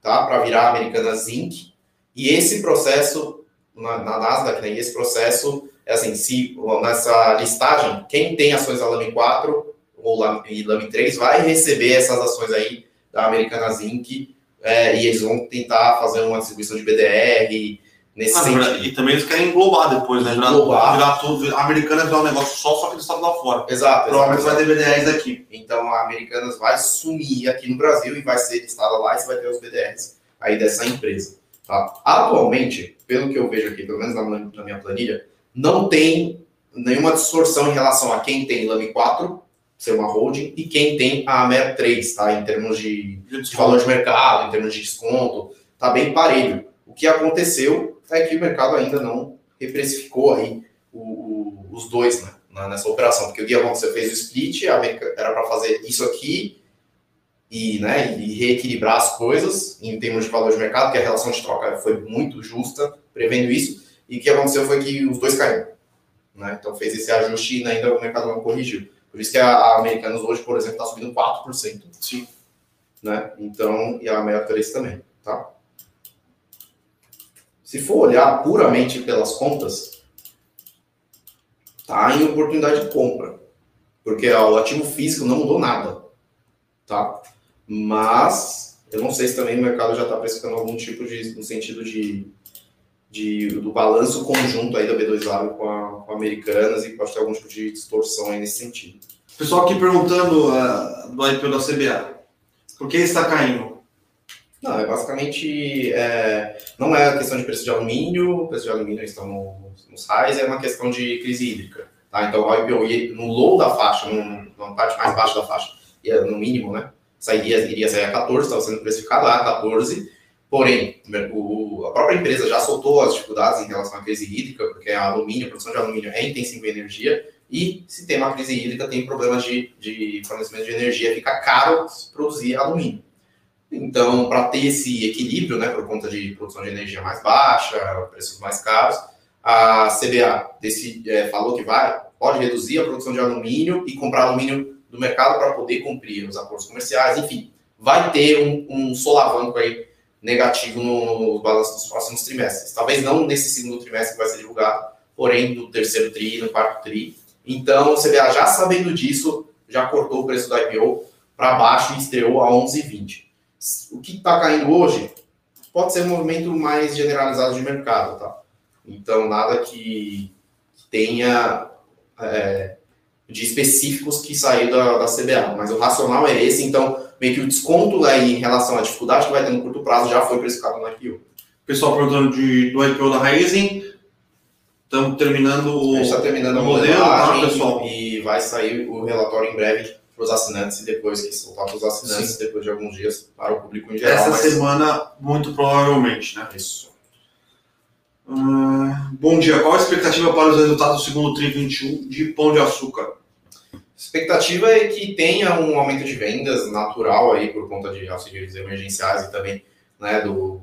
S2: tá? Para virar Americana Zinc. E esse processo, na, na Nasdaq, né? esse processo é assim, se nessa listagem, quem tem ações da Lame 4 ou Lame 3 vai receber essas ações aí da Americana Zinc é, e eles vão tentar fazer uma distribuição de BDR nesse ah, sentido.
S1: E também eles querem englobar depois, né? Virar, englobar. virar tudo. A Americanas virar um negócio só, só que do estado lá fora.
S2: Exato.
S1: Provavelmente vai ter BDRs aqui.
S2: Então a Americanas vai sumir aqui no Brasil e vai ser listada lá e você vai ter os BDRs aí dessa empresa. Tá? Atualmente, pelo que eu vejo aqui, pelo menos na, na minha planilha, não tem nenhuma distorção em relação a quem tem LAMI 4 ser uma holding, e quem tem a Amer 3, tá? Em termos de, de valor de mercado, em termos de desconto, tá bem parelho. O que aconteceu é que o mercado ainda não reprecificou aí o, o, os dois né, nessa operação, porque o que aconteceu? Fez o split, era para fazer isso aqui e, né, e reequilibrar as coisas em termos de valor de mercado, que a relação de troca foi muito justa, prevendo isso, e o que aconteceu foi que os dois caíram. Né? Então fez esse ajuste e ainda o mercado não corrigiu. Por isso que a, a Americanas hoje, por exemplo, está subindo 4%.
S1: Sim.
S2: Né? Então, e a Meta 3 também, tá? Se for olhar puramente pelas contas, tá em oportunidade de compra. Porque o ativo físico não mudou nada, tá? Mas eu não sei se também o mercado já está precificando algum tipo de, no sentido de, de do balanço conjunto aí da B2W com a, com Americanas e pode ter algum tipo de distorção aí nesse sentido.
S1: Pessoal aqui perguntando uh, do IPO da CBA. Por que está caindo?
S2: Não, é basicamente. É, não é a questão de preço de alumínio, o preço de alumínio estão no, nos raios, é uma questão de crise hídrica. Tá? Então, o IPO no low da faixa, na parte mais baixa da faixa, no mínimo, né? Sairia, iria sair a 14, estava sendo precificado a 14 Porém, o, a própria empresa já soltou as dificuldades em relação à crise hídrica, porque a alumínio, a produção de alumínio é intensiva em energia, e se tem uma crise hídrica, tem problemas de, de fornecimento de energia, fica caro produzir alumínio. Então, para ter esse equilíbrio, né, por conta de produção de energia mais baixa, preços mais caros, a CBA decide, é, falou que vai, pode reduzir a produção de alumínio e comprar alumínio do mercado para poder cumprir os acordos comerciais, enfim, vai ter um, um solavanco aí negativo no, no balanço dos próximos trimestres. Talvez não nesse segundo trimestre que vai ser divulgado, porém no terceiro tri, no quarto tri. Então, o CBA já sabendo disso, já cortou o preço do IPO para baixo e estreou a 11,20. O que está caindo hoje pode ser um movimento mais generalizado de mercado, tá? Então, nada que tenha é, de específicos que saiu da, da CBA, mas o racional é esse, então meio que o desconto aí em relação à dificuldade que vai ter no curto prazo já foi precificado no IPO.
S1: Pessoal perguntando de, do IPO da Raizen, estamos terminando o,
S2: está terminando
S1: o modelo, tá, pessoal?
S2: E vai sair o relatório em breve para os assinantes e depois que soltar para os assinantes, Sim. depois de alguns dias para o público em geral.
S1: Essa mas... semana, muito provavelmente, né?
S2: Isso.
S1: Uh, bom dia. Qual a expectativa para os resultados do segundo TRI 21 de Pão de Açúcar?
S2: expectativa é que tenha um aumento de vendas natural aí por conta de auxílios emergenciais e também né, do,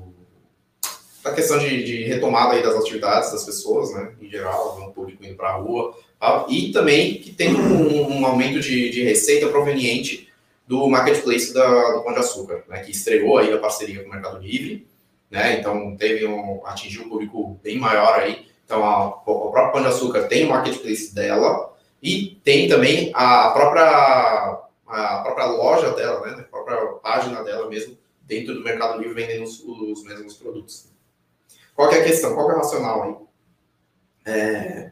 S2: da questão de, de, retomada aí das atividades das pessoas, né, em geral, o público indo para a rua, tá? e também que tenha um, um aumento de, de, receita proveniente do marketplace da, do Pão de Açúcar, né, que estreou aí a parceria com o Mercado Livre, né, então teve um, atingiu um público bem maior aí, então a, a própria Pão de Açúcar tem o marketplace dela, e tem também a própria, a própria loja dela, né, a própria página dela mesmo, dentro do Mercado Livre, vendendo os, os mesmos produtos. Qual é a questão? Qual é o racional aí? É,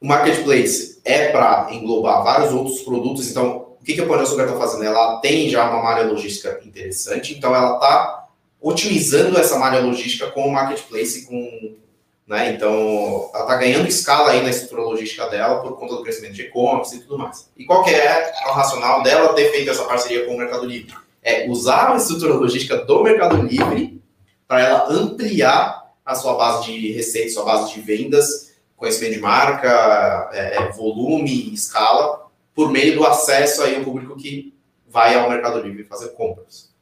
S2: o marketplace é para englobar vários outros produtos, então o que, que a Pão Açúcar está fazendo? Ela tem já uma malha logística interessante, então ela está otimizando essa malha logística com o marketplace, com né? Então, ela está ganhando escala aí na estrutura logística dela por conta do crescimento de e-commerce e tudo mais. E qual que é o racional dela ter feito essa parceria com o Mercado Livre? É usar a estrutura logística do Mercado Livre para ela ampliar a sua base de receita, sua base de vendas, conhecimento de marca, é, é volume, escala, por meio do acesso aí ao público que vai ao Mercado Livre fazer compras.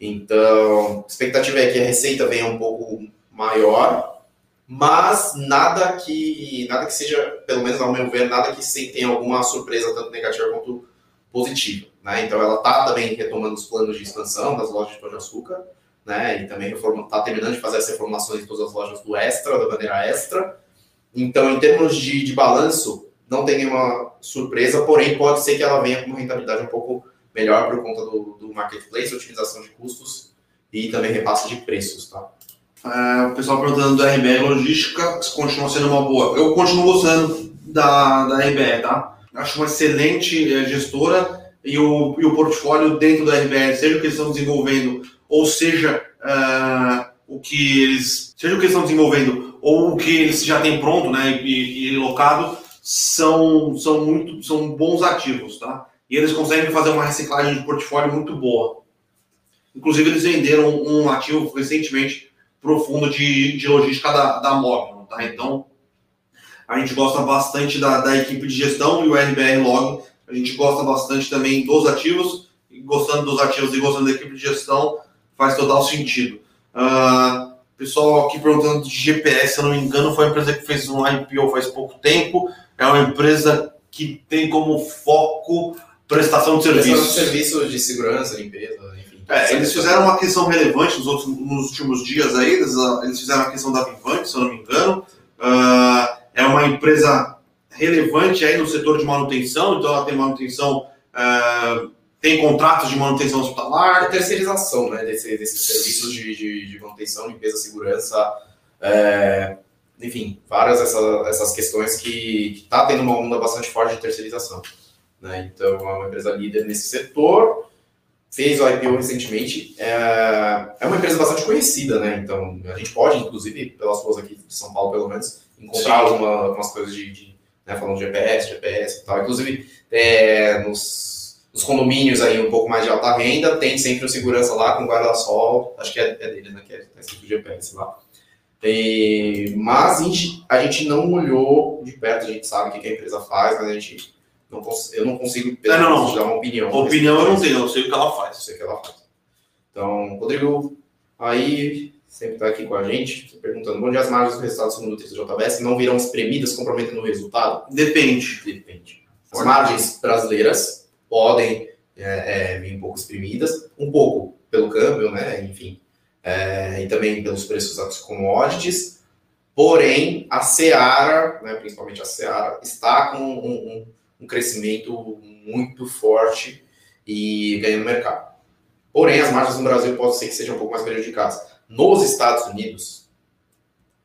S2: Então, a expectativa é que a receita venha um pouco maior, mas nada que nada que seja, pelo menos ao meu ver, nada que tenha alguma surpresa tanto negativa quanto positiva. Né? Então ela está também retomando os planos de expansão das lojas de pão de açúcar, né? E também está terminando de fazer as reformulações em todas as lojas do Extra, da bandeira Extra. Então, em termos de, de balanço, não tem nenhuma surpresa, porém pode ser que ela venha com uma rentabilidade um pouco melhor por conta do, do marketplace, otimização de custos e também repasse de preços, tá?
S1: É, o pessoal perguntando da RBR Logística, se continua sendo uma boa. Eu continuo gostando da, da RBR, tá? Acho uma excelente é, gestora e o, e o portfólio dentro da RBR, seja o que eles estão desenvolvendo, ou seja, é, o que eles, seja o que eles estão desenvolvendo, ou o que eles já têm pronto, né, e, e locado, são, são muito, são bons ativos, tá? E eles conseguem fazer uma reciclagem de portfólio muito boa. Inclusive, eles venderam um ativo recentemente profundo de, de logística da, da Mobium, tá? Então, a gente gosta bastante da, da equipe de gestão e o RBR Log, a gente gosta bastante também dos ativos, gostando dos ativos e gostando da equipe de gestão, faz total sentido. Uh, pessoal aqui perguntando de GPS, se eu não me engano, foi uma empresa que fez um IPO faz pouco tempo, é uma empresa que tem como foco prestação de serviços. Prestação
S2: de serviços de segurança, limpeza,
S1: é, eles fizeram uma questão relevante nos, outros, nos últimos dias aí, eles, ah, eles fizeram a questão da Vivante, se eu não me engano. Uh, é uma empresa relevante aí no setor de manutenção, então ela tem manutenção, uh, tem contratos de manutenção hospitalar.
S2: A terceirização né, desse, desses serviços de, de, de, manutenção, limpeza, segurança, é, enfim, várias essas, essas questões que está tendo uma onda bastante forte de terceirização. Né? Então, é uma empresa líder nesse setor fez o IPO recentemente. É, é uma empresa bastante conhecida, né? Então, a gente pode, inclusive, pelas ruas aqui de São Paulo, pelo menos, encontrar alguma, algumas coisas de, de né, falando de GPS, GPS e tal. Inclusive, é, nos, nos, condomínios aí um pouco mais de alta renda, tem sempre o segurança lá com guarda-sol, acho que é, é dele, né? Que é, tá escrito GPS lá. E, mas a gente, a gente não olhou de perto, a gente sabe o que a empresa faz, mas a gente não eu não consigo
S1: não, não, não.
S2: dar uma opinião.
S1: Opinião eu não tenho, eu sei o que ela faz. Eu
S2: sei o que ela faz. Então, Rodrigo, aí sempre está aqui com a gente, perguntando onde as margens do resultado segundo o texto JBS não virão espremidas, comprometendo o resultado?
S1: Depende.
S2: Depende. As margens brasileiras podem é, é, vir um pouco espremidas, um pouco pelo câmbio, né? Enfim, é, e também pelos preços das commodities. Porém, a Seara, né, principalmente a Seara, está com um, um, um crescimento muito forte e ganhando mercado. Porém, as margens no Brasil podem ser que sejam um pouco mais prejudicadas. Nos Estados Unidos,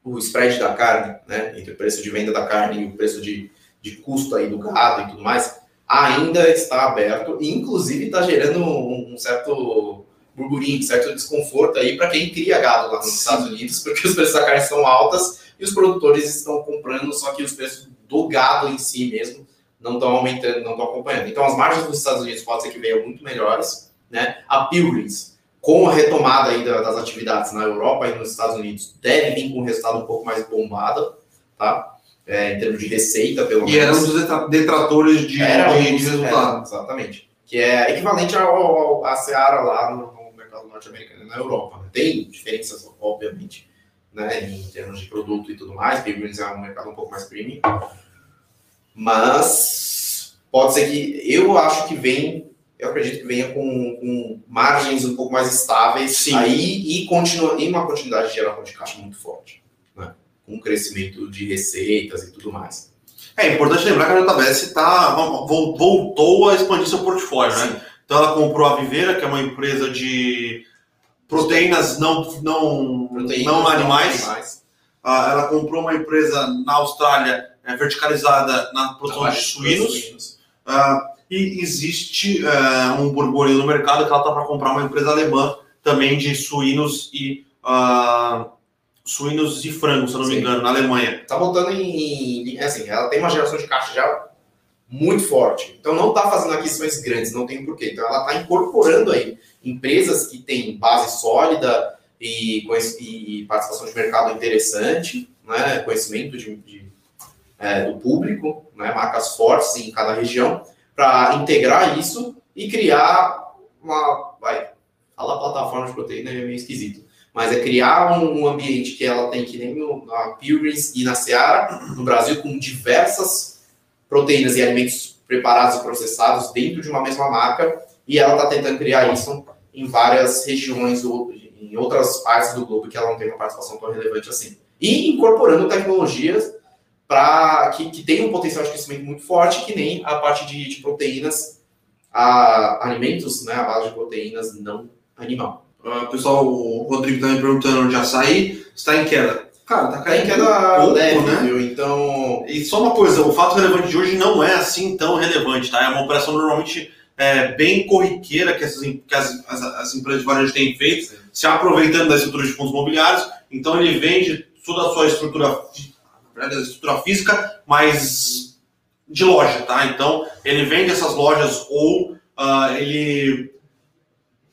S2: o spread da carne, né, entre o preço de venda da carne e o preço de, de custo aí do gado e tudo mais, ainda está aberto e, inclusive, está gerando um, certo burburinho, certo desconforto aí para quem cria gado lá nos Sim. Estados Unidos, porque os preços da carne são altas e os produtores estão comprando, só que os preços do gado em si mesmo não estão aumentando, não estão acompanhando. Então, as margens dos Estados Unidos pode ser que venham muito melhores, né? A Pilgrims, com a retomada aí das atividades na Europa e nos Estados Unidos, deve vir com um resultado um pouco mais bombado, tá? É, em termos de receita, pelo
S1: menos. E era um dos detratores de,
S2: era de, de resultado. É, exatamente. Que é equivalente ao, ao, à Seara lá no, no mercado norte-americano na Europa. Né? Tem diferenças, obviamente, né, em termos de produto e tudo mais. Pilgrims é um mercado um pouco mais premium. Mas pode ser que eu acho que vem, eu acredito que venha com, com margens um pouco mais estáveis Sim. aí e continua em uma continuidade de geração de caixa muito forte? Com crescimento de receitas e tudo mais.
S1: É importante lembrar que a JBS tá, voltou a expandir seu portfólio, né? Sim. né? Então ela comprou a Viveira, que é uma empresa de proteínas não, não, proteínas não animais. Não animais. Ah, ela comprou uma empresa na Austrália é, verticalizada na produção de suínos. suínos. Uh, e existe uh, um burburinho no mercado que ela está para comprar uma empresa alemã também de suínos e uh, suínos e frangos, se eu não Sim. me engano, na Alemanha.
S2: Está voltando em, assim, ela tem uma geração de caixa já muito forte. Então não está fazendo aquisições grandes, não tem porquê. Então ela está incorporando aí empresas que têm base sólida e, e participação de mercado interessante, né, conhecimento de, de é, do público, né, marcas fortes em cada região, para integrar isso e criar uma. Vai, falar plataforma de proteína é meio esquisito, mas é criar um, ambiente que ela tem que nem na Pilgrims e na Seara, no Brasil, com diversas proteínas e alimentos preparados e processados dentro de uma mesma marca, e ela está tentando criar isso em várias regiões, ou em outras partes do globo que ela não tem uma participação tão relevante assim. E incorporando tecnologias para que, que tem um potencial de crescimento muito forte, que nem a parte de, de proteínas, a, alimentos, né, a base de proteínas não animal.
S1: Uh, pessoal, o Rodrigo também perguntando de açaí, está em queda.
S2: Cara, tá caindo tá em queda pouco, leve, né? Viu? Então.
S1: E só uma coisa, o fato relevante de hoje não é assim tão relevante, tá? É uma operação normalmente é, bem corriqueira que, essas, que as, as, as, empresas de varejo têm feito, Sim. se aproveitando da estrutura de fundos imobiliários. Então ele vende toda a sua estrutura né, estrutura física, mas de loja, tá? Então, ele vende essas lojas ou uh, ele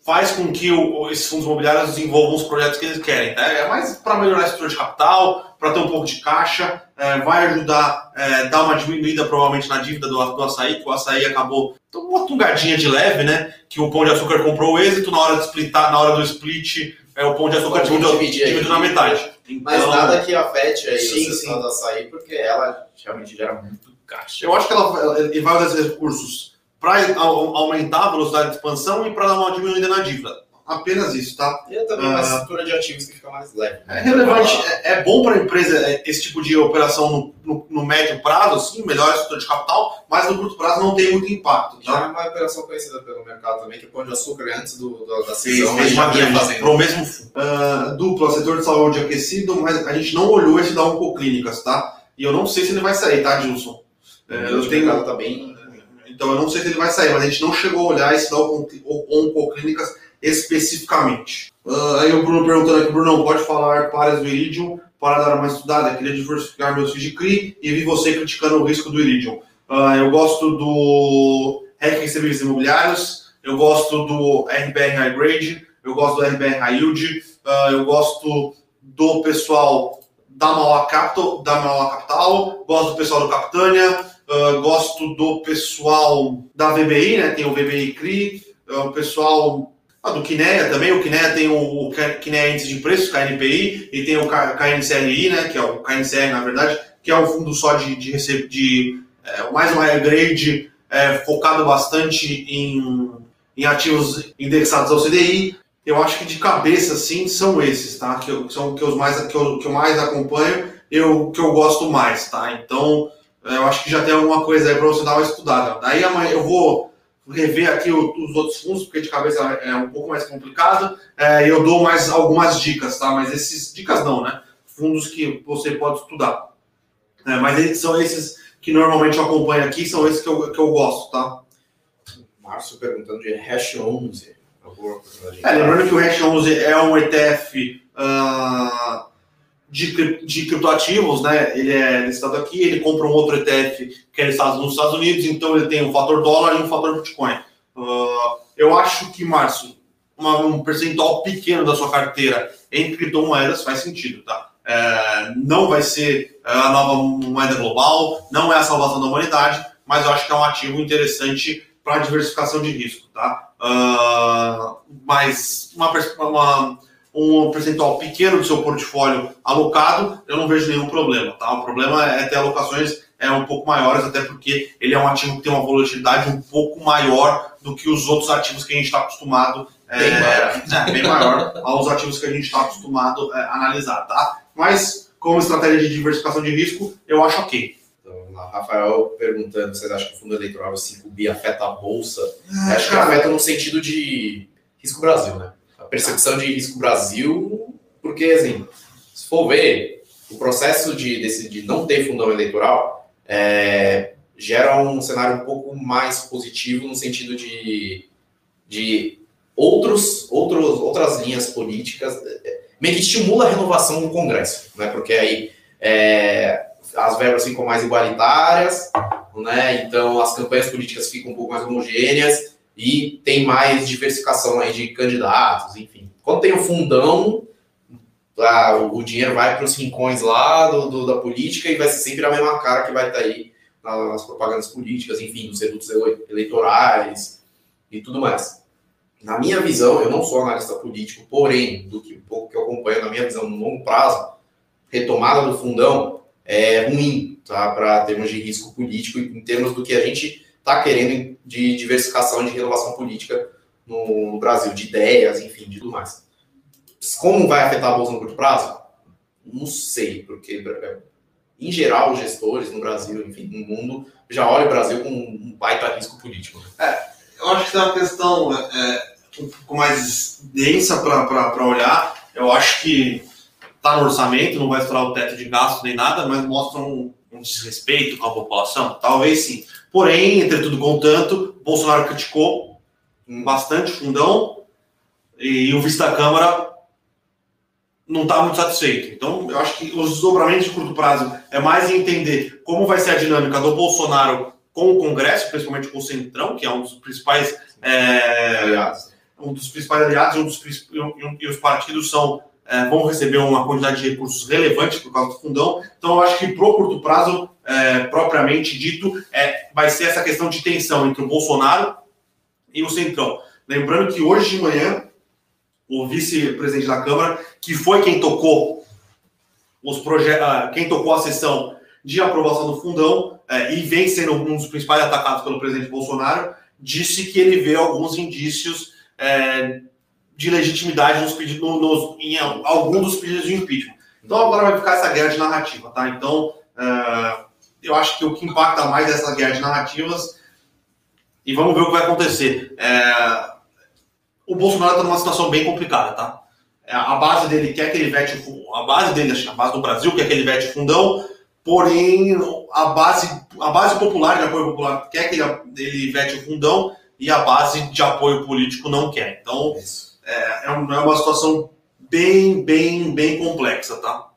S1: faz com que o, esses fundos imobiliários desenvolvam os projetos que eles querem. Tá? É mais para melhorar a estrutura de capital, para ter um pouco de caixa, é, vai ajudar a é, dar uma diminuída provavelmente na dívida do, do açaí, que o açaí acabou uma tungadinha de leve, né? Que o Pão de Açúcar comprou o êxito, na hora de splitar, na hora do split, é, o Pão de Açúcar dividiu, dividiu na metade.
S2: Então, Mas nada que afete aí sim, o sim. do açaí, porque ela realmente gera muito caixa.
S1: Eu acho que ela, ele vai usar esses recursos para aumentar a velocidade de expansão e para dar uma diminuída na dívida. Apenas isso, tá?
S2: E também uma uh, estrutura de ativos que fica mais leve.
S1: Né? É relevante, é, é bom para a empresa é, esse tipo de operação no, no, no, médio prazo, sim, melhor estrutura de capital, mas no curto prazo não tem muito impacto.
S2: Tá? Já é uma operação conhecida pelo mercado também, que é Pão de Açúcar antes do, do da cisão.
S1: Pro mesmo uh, dupla, setor de saúde aquecido, mas a gente não olhou esse da Oncoclínicas, tá? E eu não sei se ele vai sair, tá, Gilson?
S2: É, eu tenho... tá bem...
S1: Então eu não sei se ele vai sair, mas a gente não chegou a olhar esse da Oncoclínicas especificamente. Uh, aí o Bruno perguntando aqui, Bruno, pode falar pares do Iridium para dar uma estudada? Queria diversificar meus de CRI e vi você criticando o risco do Iridium. Uh, eu gosto do REC serviços imobiliários, eu gosto do RBR High Grade, eu gosto do RBR High Yield, uh, eu gosto do pessoal da Mauá Capital, da Mauá Capital, gosto do pessoal do Capitânia, uh, gosto do pessoal da VBI, né? Tem o VBI CRI, uh, o pessoal A do Kinea também, o Kinea tem o, o Kinea Índice de Preços, KNPI, e tem o KNCLI, né, que é o KNCR, na verdade, que é um fundo só de, de, de, é, mais uma grade é, focado bastante em, em ativos indexados ao CDI. Eu acho que de cabeça, sim, são esses, tá? Que, eu, que são que mais que eu, que eu mais acompanho, eu que eu gosto mais, tá? Então, eu acho que já tem alguma coisa aí para você dar uma estudada. Daí amanhã eu vou rever aqui os outros fundos, porque de cabeça é um pouco mais complicado, é, e eu dou mais algumas dicas, tá? Mas esses dicas não, né? Fundos que você pode estudar. É, mas são esses que normalmente eu acompanho aqui, são esses que eu, que eu gosto, tá?
S2: Márcio perguntando de Hash 11.
S1: É, lembrando que o Hash 11 é um ETF uh, ah, de, de criptoativos, né? Ele é listado aqui, ele compra um outro ETF que é listado nos Estados Unidos, então ele tem um fator dólar e um fator Bitcoin. Uh, eu acho que, Márcio, uma, um percentual pequeno da sua carteira em criptomoedas faz sentido, tá? É, não vai ser é, a nova moeda global, não é a salvação da humanidade, mas eu acho que é um ativo interessante para diversificação de risco, tá? Uh, mas uma, uma um percentual pequeno do seu portfólio alocado, eu não vejo nenhum problema, tá? O problema é ter alocações é, um pouco maiores, até porque ele é um ativo que tem uma volatilidade um pouco maior do que os outros ativos que a gente está acostumado é, bem maior, é, bem maior aos ativos que a gente está acostumado a é, analisar, tá? Mas como estratégia de diversificação de risco, eu acho ok.
S2: Então, Rafael perguntando, vocês acham que o fundo eleitoral 5B afeta a bolsa? Ah, acho que afeta no sentido de risco Brasil, né? Percepção de risco Brasil, porque, assim, se for ver, o processo de, desse, de não ter fundão eleitoral é, gera um cenário um pouco mais positivo no sentido de, de outros, outros, outras linhas políticas, meio que estimula a renovação do Congresso, né? Porque aí é, as verbas ficam mais igualitárias, né? Então as campanhas políticas ficam um pouco mais homogêneas e tem mais diversificação aí de candidatos, enfim. Quando tem o fundão, o dinheiro vai para os rincões lá do, do, da política e vai ser sempre a mesma cara que vai estar tá aí nas propagandas políticas, enfim, nos redutos eleitorais e tudo mais. Na minha visão, eu não sou analista político, porém, do que pouco que eu acompanho, na minha visão, no longo prazo, retomada do fundão é ruim, tá? Para termos de risco político e em termos do que a gente está querendo de diversificação, de renovação política no, Brasil, de ideias, enfim, de tudo mais. Como vai afetar a Bolsa no curto prazo? Não sei, porque, em geral, os gestores no Brasil, enfim, no mundo, já olham o Brasil com um baita risco político.
S1: É, eu acho que é uma questão é, um pouco mais densa para olhar. Eu acho que está no orçamento, não vai estourar o teto de gasto nem nada, mas mostra um, um desrespeito com a população. Talvez sim. Porém, entretudo contanto, Bolsonaro criticou bastante o fundão e o vice da Câmara não está muito satisfeito. Então, eu acho que os desdobramentos de curto prazo é mais entender como vai ser a dinâmica do Bolsonaro com o Congresso, principalmente com o Centrão, que é um dos principais é, aliados. Um dos principais aliados um dos, e, um, e os partidos são é, vão receber uma quantidade de recursos relevante por causa do fundão. Então, eu acho que pro curto prazo, é, propriamente dito, é, vai ser essa questão de tensão entre o Bolsonaro e o Centrão. Lembrando que hoje de manhã, o vice-presidente da Câmara, que foi quem tocou os projetos, ah, quem tocou a sessão de aprovação do fundão é, e vem sendo um dos principais atacados pelo presidente Bolsonaro, disse que ele vê alguns indícios é, de legitimidade nos pedidos, nos, em algum dos pedidos de impeachment. Então agora vai ficar essa guerra de narrativa, tá? Então uh, eu acho que o que impacta mais é essa guerra de narrativas e vamos ver o que vai acontecer. É, o Bolsonaro está numa situação bem complicada, tá? É, a base dele quer que ele vete o a base dele, a base do Brasil quer que ele vete o fundão, porém a base, a base popular de apoio popular quer que ele, ele vete o fundão e a base de apoio político não quer. Então Isso é, é, uma situação bem, bem, bem complexa, tá?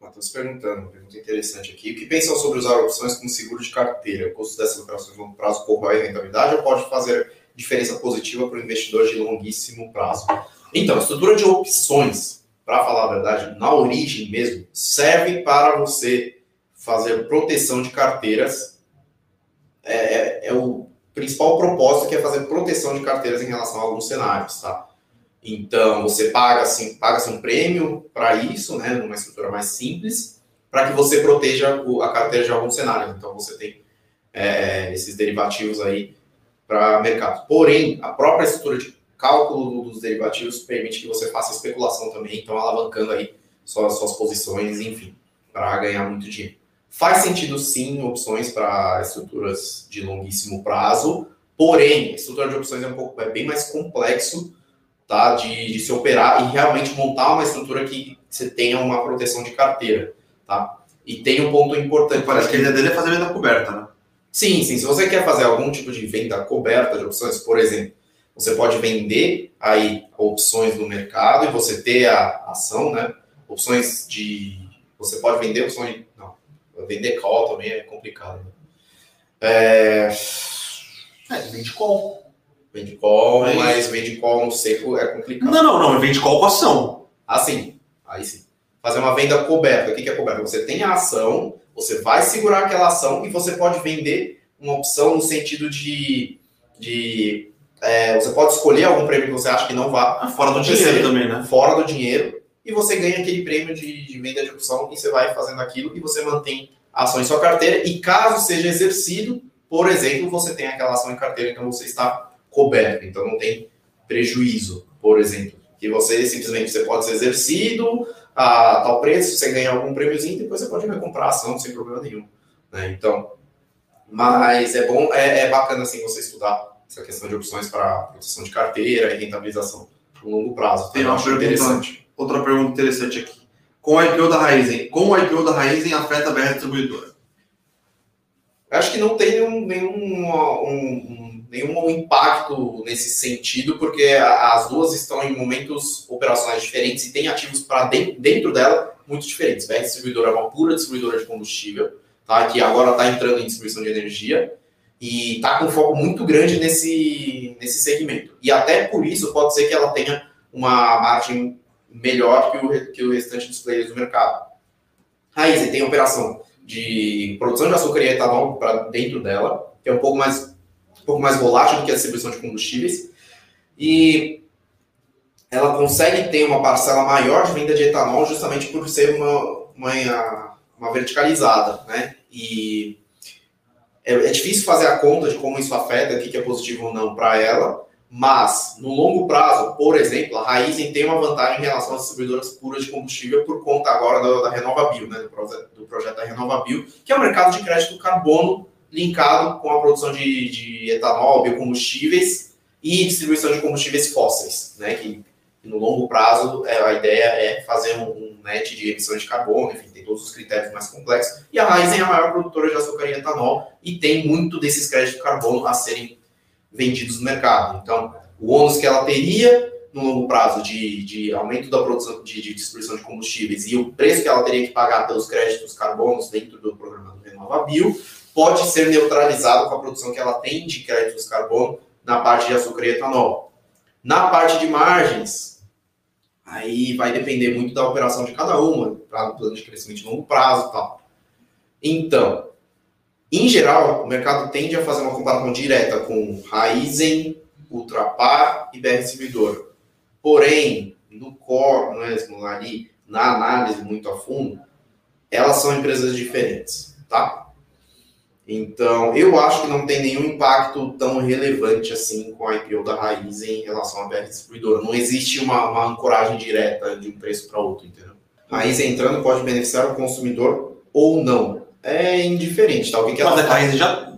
S2: Matheus perguntando, pergunta interessante aqui. O que pensam sobre usar opções como seguro de carteira? O custo dessas operações longo prazo corrói a rentabilidade ou pode fazer diferença positiva para o investidor de longuíssimo prazo? Então, a estrutura de opções, para falar a verdade, na origem mesmo, serve para você fazer proteção de carteiras. É, é, é o principal propósito que é fazer proteção de carteiras em relação a alguns cenários, tá? Então, você paga assim, paga um prêmio para isso, né, numa estrutura mais simples, para que você proteja a carteira de alguns cenários. Então, você tem é, esses derivativos aí para mercado. Porém, a própria estrutura de cálculo dos derivativos permite que você faça especulação também, então alavancando aí suas, suas posições, enfim, para ganhar muito dinheiro. Faz sentido sim opções para estruturas de longuíssimo prazo, porém, a estrutura de opções é um pouco é bem mais complexo tá, de, de se operar e realmente montar uma estrutura que você tenha uma proteção de carteira. Tá? E tem um ponto importante.
S1: Parece que a ideia dele é fazer venda coberta, né?
S2: Sim, sim. Se você quer fazer algum tipo de venda coberta de opções, por exemplo, você pode vender aí opções no mercado e você ter a ação, né? Opções de. Você pode vender opções. Não, vender call também é complicado. Né?
S1: É... é, vende call.
S2: Vende call, é mas vende call no seco é complicado.
S1: Não, não, não. Vende call com ação.
S2: Assim, aí sim. Fazer uma venda coberta. O que é coberta? Você tem a ação, você vai segurar aquela ação e você pode vender uma opção no sentido de. de é, você pode escolher algum prêmio que você acha que não vá.
S1: Ah, fora do dinheiro também, né?
S2: Fora do dinheiro. E você ganha aquele prêmio de, de venda de opção e você vai fazendo aquilo e você mantém a ação em sua carteira. E caso seja exercido, por exemplo, você tem aquela ação em carteira, então você está coberto. Então não tem prejuízo, por exemplo. Que você simplesmente você pode ser exercido a tal preço, você ganha algum prêmiozinho, depois você pode recomprar a ação sem problema nenhum. Né? Então, mas é bom, é, é bacana assim você estudar essa questão de opções para proteção de carteira e rentabilização no longo prazo.
S1: Tem uma pergunta, interessante. outra pergunta interessante aqui. Com o IPO da Raizen, como o IPO da Raizen afeta a BR distribuidora?
S2: acho que não tem nenhum, nenhum, um, nenhum impacto nesse sentido, porque as duas estão em momentos operacionais diferentes e têm ativos para dentro, dela muito diferentes. BR Distribuidora é uma pura distribuidora de combustível, tá? que agora está entrando em distribuição de energia e está com foco muito grande nesse, nesse segmento. E até por isso pode ser que ela tenha uma margem melhor que o, que o restante dos players do mercado. A Easy tem operação de produção de açúcar e etanol para dentro dela, que é um pouco mais pouco mais volátil do que a distribuição de combustíveis. E ela consegue ter uma parcela maior de venda de etanol justamente por ser uma, uma, uma verticalizada, né? E é, é, difícil fazer a conta de como isso afeta, o que é positivo ou não para ela, mas no longo prazo, por exemplo, a Raizen tem uma vantagem em relação às distribuidoras puras de combustível por conta agora da, da RenovaBio, né, do, projeto, do projeto da RenovaBio, que é o mercado de crédito carbono linkado com a produção de, de etanol, biocombustíveis e distribuição de combustíveis fósseis, né, que, no longo prazo é, a ideia é fazer um, um net de emissão de carbono, enfim, todos os critérios mais complexos. E a Raizen é a maior produtora de açúcar e etanol e tem muito desses créditos de carbono a serem vendidos no mercado. Então, o ônus que ela teria no longo prazo de, de aumento da produção de, de, distribuição de combustíveis e o preço que ela teria que pagar pelos créditos carbonos dentro do programa do RenovaBio pode ser neutralizado com a produção que ela tem de créditos carbono na parte de açúcar e etanol. Na parte de margens, Aí vai depender muito da operação de cada uma, para o plano de crescimento de longo prazo e tal. Então, em geral, o mercado tende a fazer uma comparação direta com Raizen, Ultrapar e BR Distribuidor. Porém, no core mesmo, ali, na análise muito a fundo, elas são empresas diferentes, tá? Então, eu acho que não tem nenhum impacto tão relevante assim com a IPO da Raiz em relação à BR Distribuidora. Não existe uma, uma ancoragem direta de um preço para outro, entendeu? A Raiz entrando pode beneficiar o consumidor ou não. É indiferente, tá? O que, que
S1: ela Mas a Raiz já...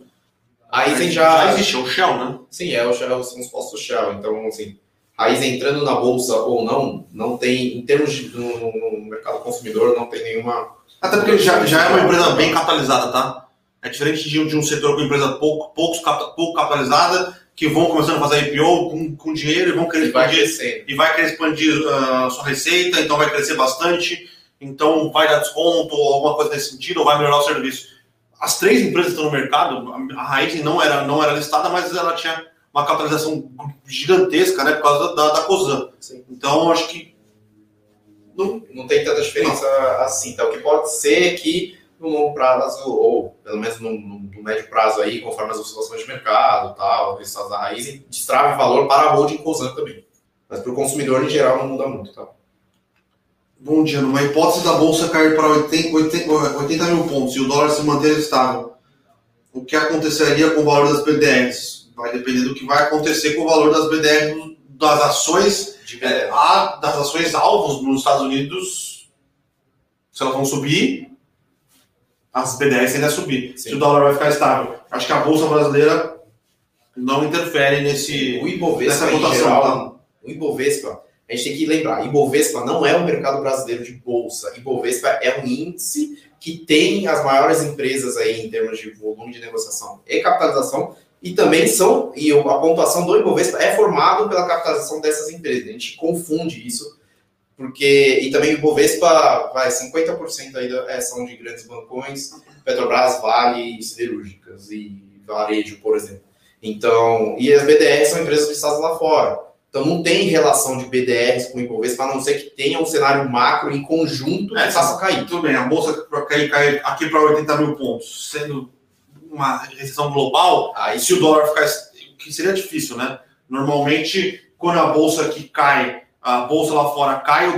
S2: A Raiz já...
S1: já existe, é o Shell, né?
S2: Sim, é o Shell, são os postos Shell. Então, assim, a Raiz entrando na bolsa ou não, não tem, em termos de no, no mercado consumidor, não tem nenhuma...
S1: Até porque já, já é uma empresa bem catalisada, tá? É diferente de, de um setor com empresa pouco, pouco, pouco capitalizada, que vão começando a fazer IPO com, com dinheiro e vão querer expandir, e vai querer expandir uh, sua receita, então vai crescer bastante, então vai dar desconto ou alguma coisa nesse sentido, ou vai melhorar o serviço. As três empresas que estão no mercado, a Raiz não era, não era listada, mas ela tinha uma capitalização gigantesca, né, por causa da, da, da COSAN. Sim. Então, acho que
S2: não, não tem tanta diferença não. assim. Então, o que pode ser é que no longo prazo, ou pelo menos no, no, no, médio prazo aí, conforme as oscilações de mercado tal, resultados da raiz, destrave valor para a holding COSAN também. Mas para o consumidor, em geral, não muda muito, tá?
S1: Bom dia. Numa hipótese da Bolsa cair para 80, 80, 80 mil pontos e o dólar se manter estável, o que aconteceria com o valor das BDRs? Vai depender do que vai acontecer com o valor das BDRs das ações, é, a, das ações alvos nos Estados Unidos, se elas vão subir, as BDRs tendem a subir. Sim. Se o dólar vai ficar estável. Acho que a Bolsa brasileira não interfere nesse,
S2: o Ibovespa, nessa cotação. Geral, tá? O Ibovespa, a gente tem que lembrar, Ibovespa não é o mercado brasileiro de bolsa. Ibovespa é um índice que tem as maiores empresas aí em termos de volume de negociação e capitalização e também são, e a pontuação do Ibovespa é formado pela capitalização dessas empresas. A gente confunde isso, porque, e também o Ibovespa, vai, 50% aí é, são de grandes bancões, Petrobras, Vale, siderúrgicas e varejo, por exemplo. Então, e as BDRs são empresas listadas lá fora. Então não tem relação de BDRs com o Ibovespa, a não ser que tenha um cenário macro em conjunto que é, faça cair.
S1: Tudo bem, a bolsa cair, cair aqui para 80 mil pontos, sendo uma recessão global, aí se o dólar ficar. que seria difícil, né? Normalmente, quando a bolsa aqui cai, a bolsa lá fora cai,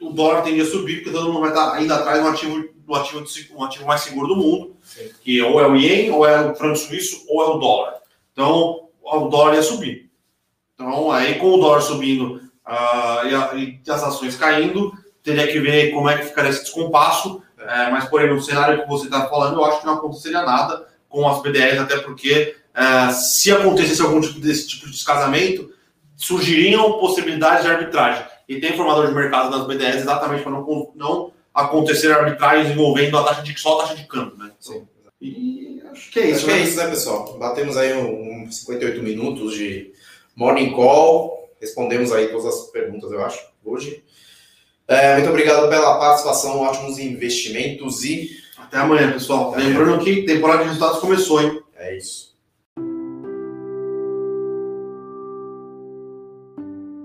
S1: o, dólar tende a subir, porque todo mundo vai estar ainda atrás do ativo, do ativo, um ativo mais seguro do mundo, Sim. que ou é o ien, ou é o franco suíço, ou é o dólar. Então, o dólar ia subir. Então, aí com o dólar subindo uh, e, a, e, as ações caindo, teria que ver como é que ficaria esse descompasso. É, mas, porém, no cenário que você está falando, eu acho que não aconteceria nada com as BDRs, até porque é, se acontecesse algum tipo desse tipo de descasamento, surgiriam possibilidades de arbitragem. E tem formador de mercado nas BDRs exatamente para não, não acontecer arbitragens envolvendo a taxa de só a taxa de câmbio, né?
S2: Sim. E acho que é isso. Acho né? que é isso, né, pessoal? Batemos aí uns um 58 minutos de morning call. Respondemos aí todas as perguntas, eu acho, hoje. É, muito obrigado pela participação, ótimos investimentos e.
S1: Até amanhã, pessoal. Até Lembrando amanhã. que temporada de resultados começou, hein?
S2: É isso.